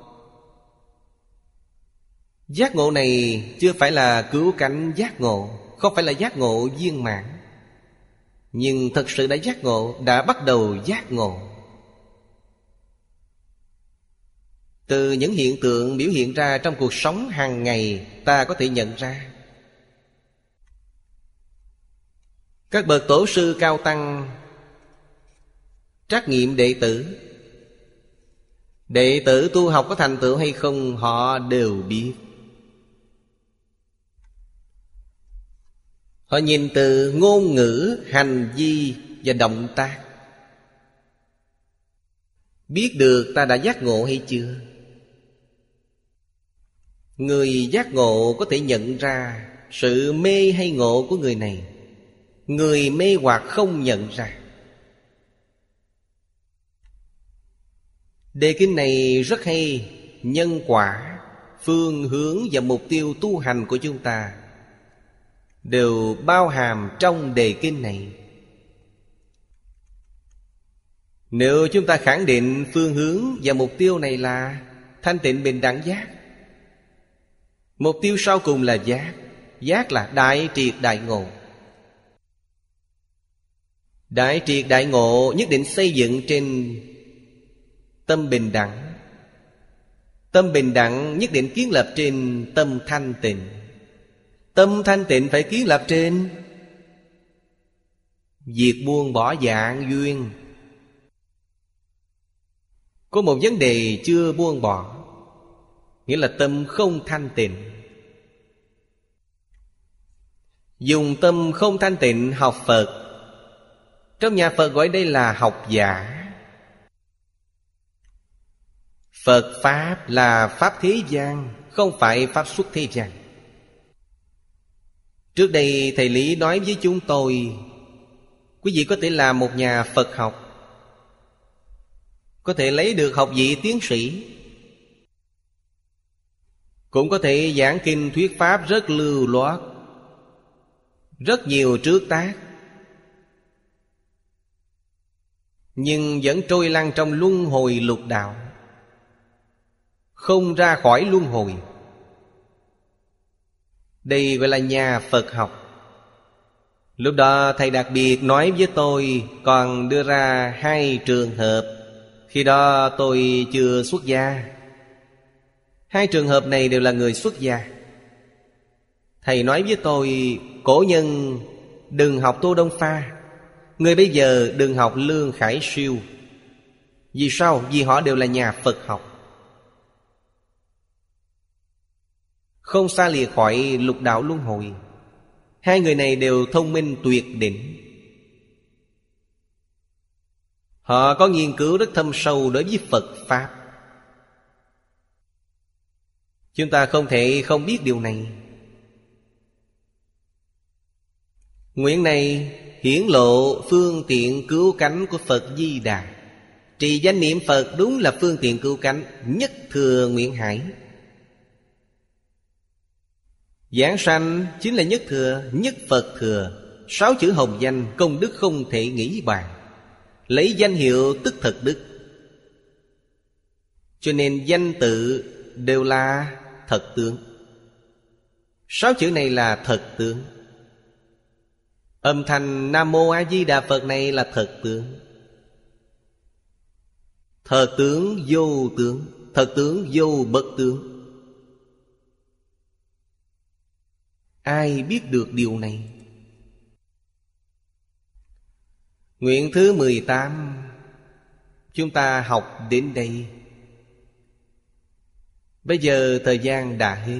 Giác ngộ này chưa phải là cứu cánh giác ngộ, Không phải là giác ngộ viên mãn. Nhưng thật sự đã giác ngộ, Đã bắt đầu giác ngộ. Từ những hiện tượng biểu hiện ra trong cuộc sống hàng ngày, Ta có thể nhận ra Các bậc tổ sư cao tăng Trắc nghiệm đệ tử. Đệ tử tu học có thành tựu hay không Họ đều biết. Họ nhìn từ ngôn ngữ, hành vi và động tác. Biết được ta đã giác ngộ hay chưa? Người giác ngộ có thể nhận ra Sự mê hay ngộ của người này. Người mê hoặc không nhận ra. Đề kinh này rất hay, Nhân quả, Phương hướng và mục tiêu tu hành của chúng ta Đều bao hàm trong đề kinh này. Nếu chúng ta khẳng định phương hướng và mục tiêu này là Thanh tịnh bình đẳng giác, Mục tiêu sau cùng là giác. Giác là đại triệt đại ngộ. Đại triệt đại ngộ nhất định xây dựng trên tâm bình đẳng. Tâm bình đẳng nhất định kiến lập trên tâm thanh tịnh. Tâm thanh tịnh phải kiến lập trên Việc buông bỏ dạng duyên. Có một vấn đề chưa buông bỏ, Nghĩa là tâm không thanh tịnh. Dùng tâm không thanh tịnh học Phật trong nhà Phật gọi đây là học giả. Phật Pháp là Pháp thế gian, Không phải Pháp xuất thế gian. Trước đây, Thầy Lý nói với chúng tôi, Quý vị có thể là một nhà Phật học, Có thể lấy được học vị tiến sĩ, Cũng có thể giảng kinh thuyết Pháp rất lưu loát, Rất nhiều trước tác. Nhưng vẫn trôi lăn trong luân hồi lục đạo. Không ra khỏi luân hồi. Đây gọi là nhà Phật học. Lúc đó thầy đặc biệt nói với tôi, Còn đưa ra hai trường hợp. Khi đó tôi chưa xuất gia. Hai trường hợp này đều là người xuất gia. Thầy nói với tôi, Cổ nhân, đừng học Tô Đông Pha. Người bây giờ đừng học Lương Khải Siêu. Vì sao? Vì họ đều là nhà Phật học. Không xa lìa khỏi lục đạo luân hồi, Hai người này đều thông minh tuyệt đỉnh. Họ có nghiên cứu rất thâm sâu đối với Phật Pháp. Chúng ta không thể không biết điều này. Nguyện này hiển lộ phương tiện cứu cánh của Phật Di Đà. Trì danh niệm Phật đúng là phương tiện cứu cánh Nhất thừa nguyện hải. Giảng sanh chính là nhất thừa, Nhất Phật thừa. Sáu chữ hồng danh công đức không thể nghĩ bàn. Lấy danh hiệu tức thật đức. Cho nên danh tự đều là thật tướng. Sáu chữ này là thật tướng. Âm thanh Nam Mô A Di Đà Phật này là thật tướng. Thật tướng vô tướng Thật tướng vô bất tướng. Ai biết được điều này? Nguyện thứ 18 Chúng ta học đến đây. Bây giờ thời gian đã hết.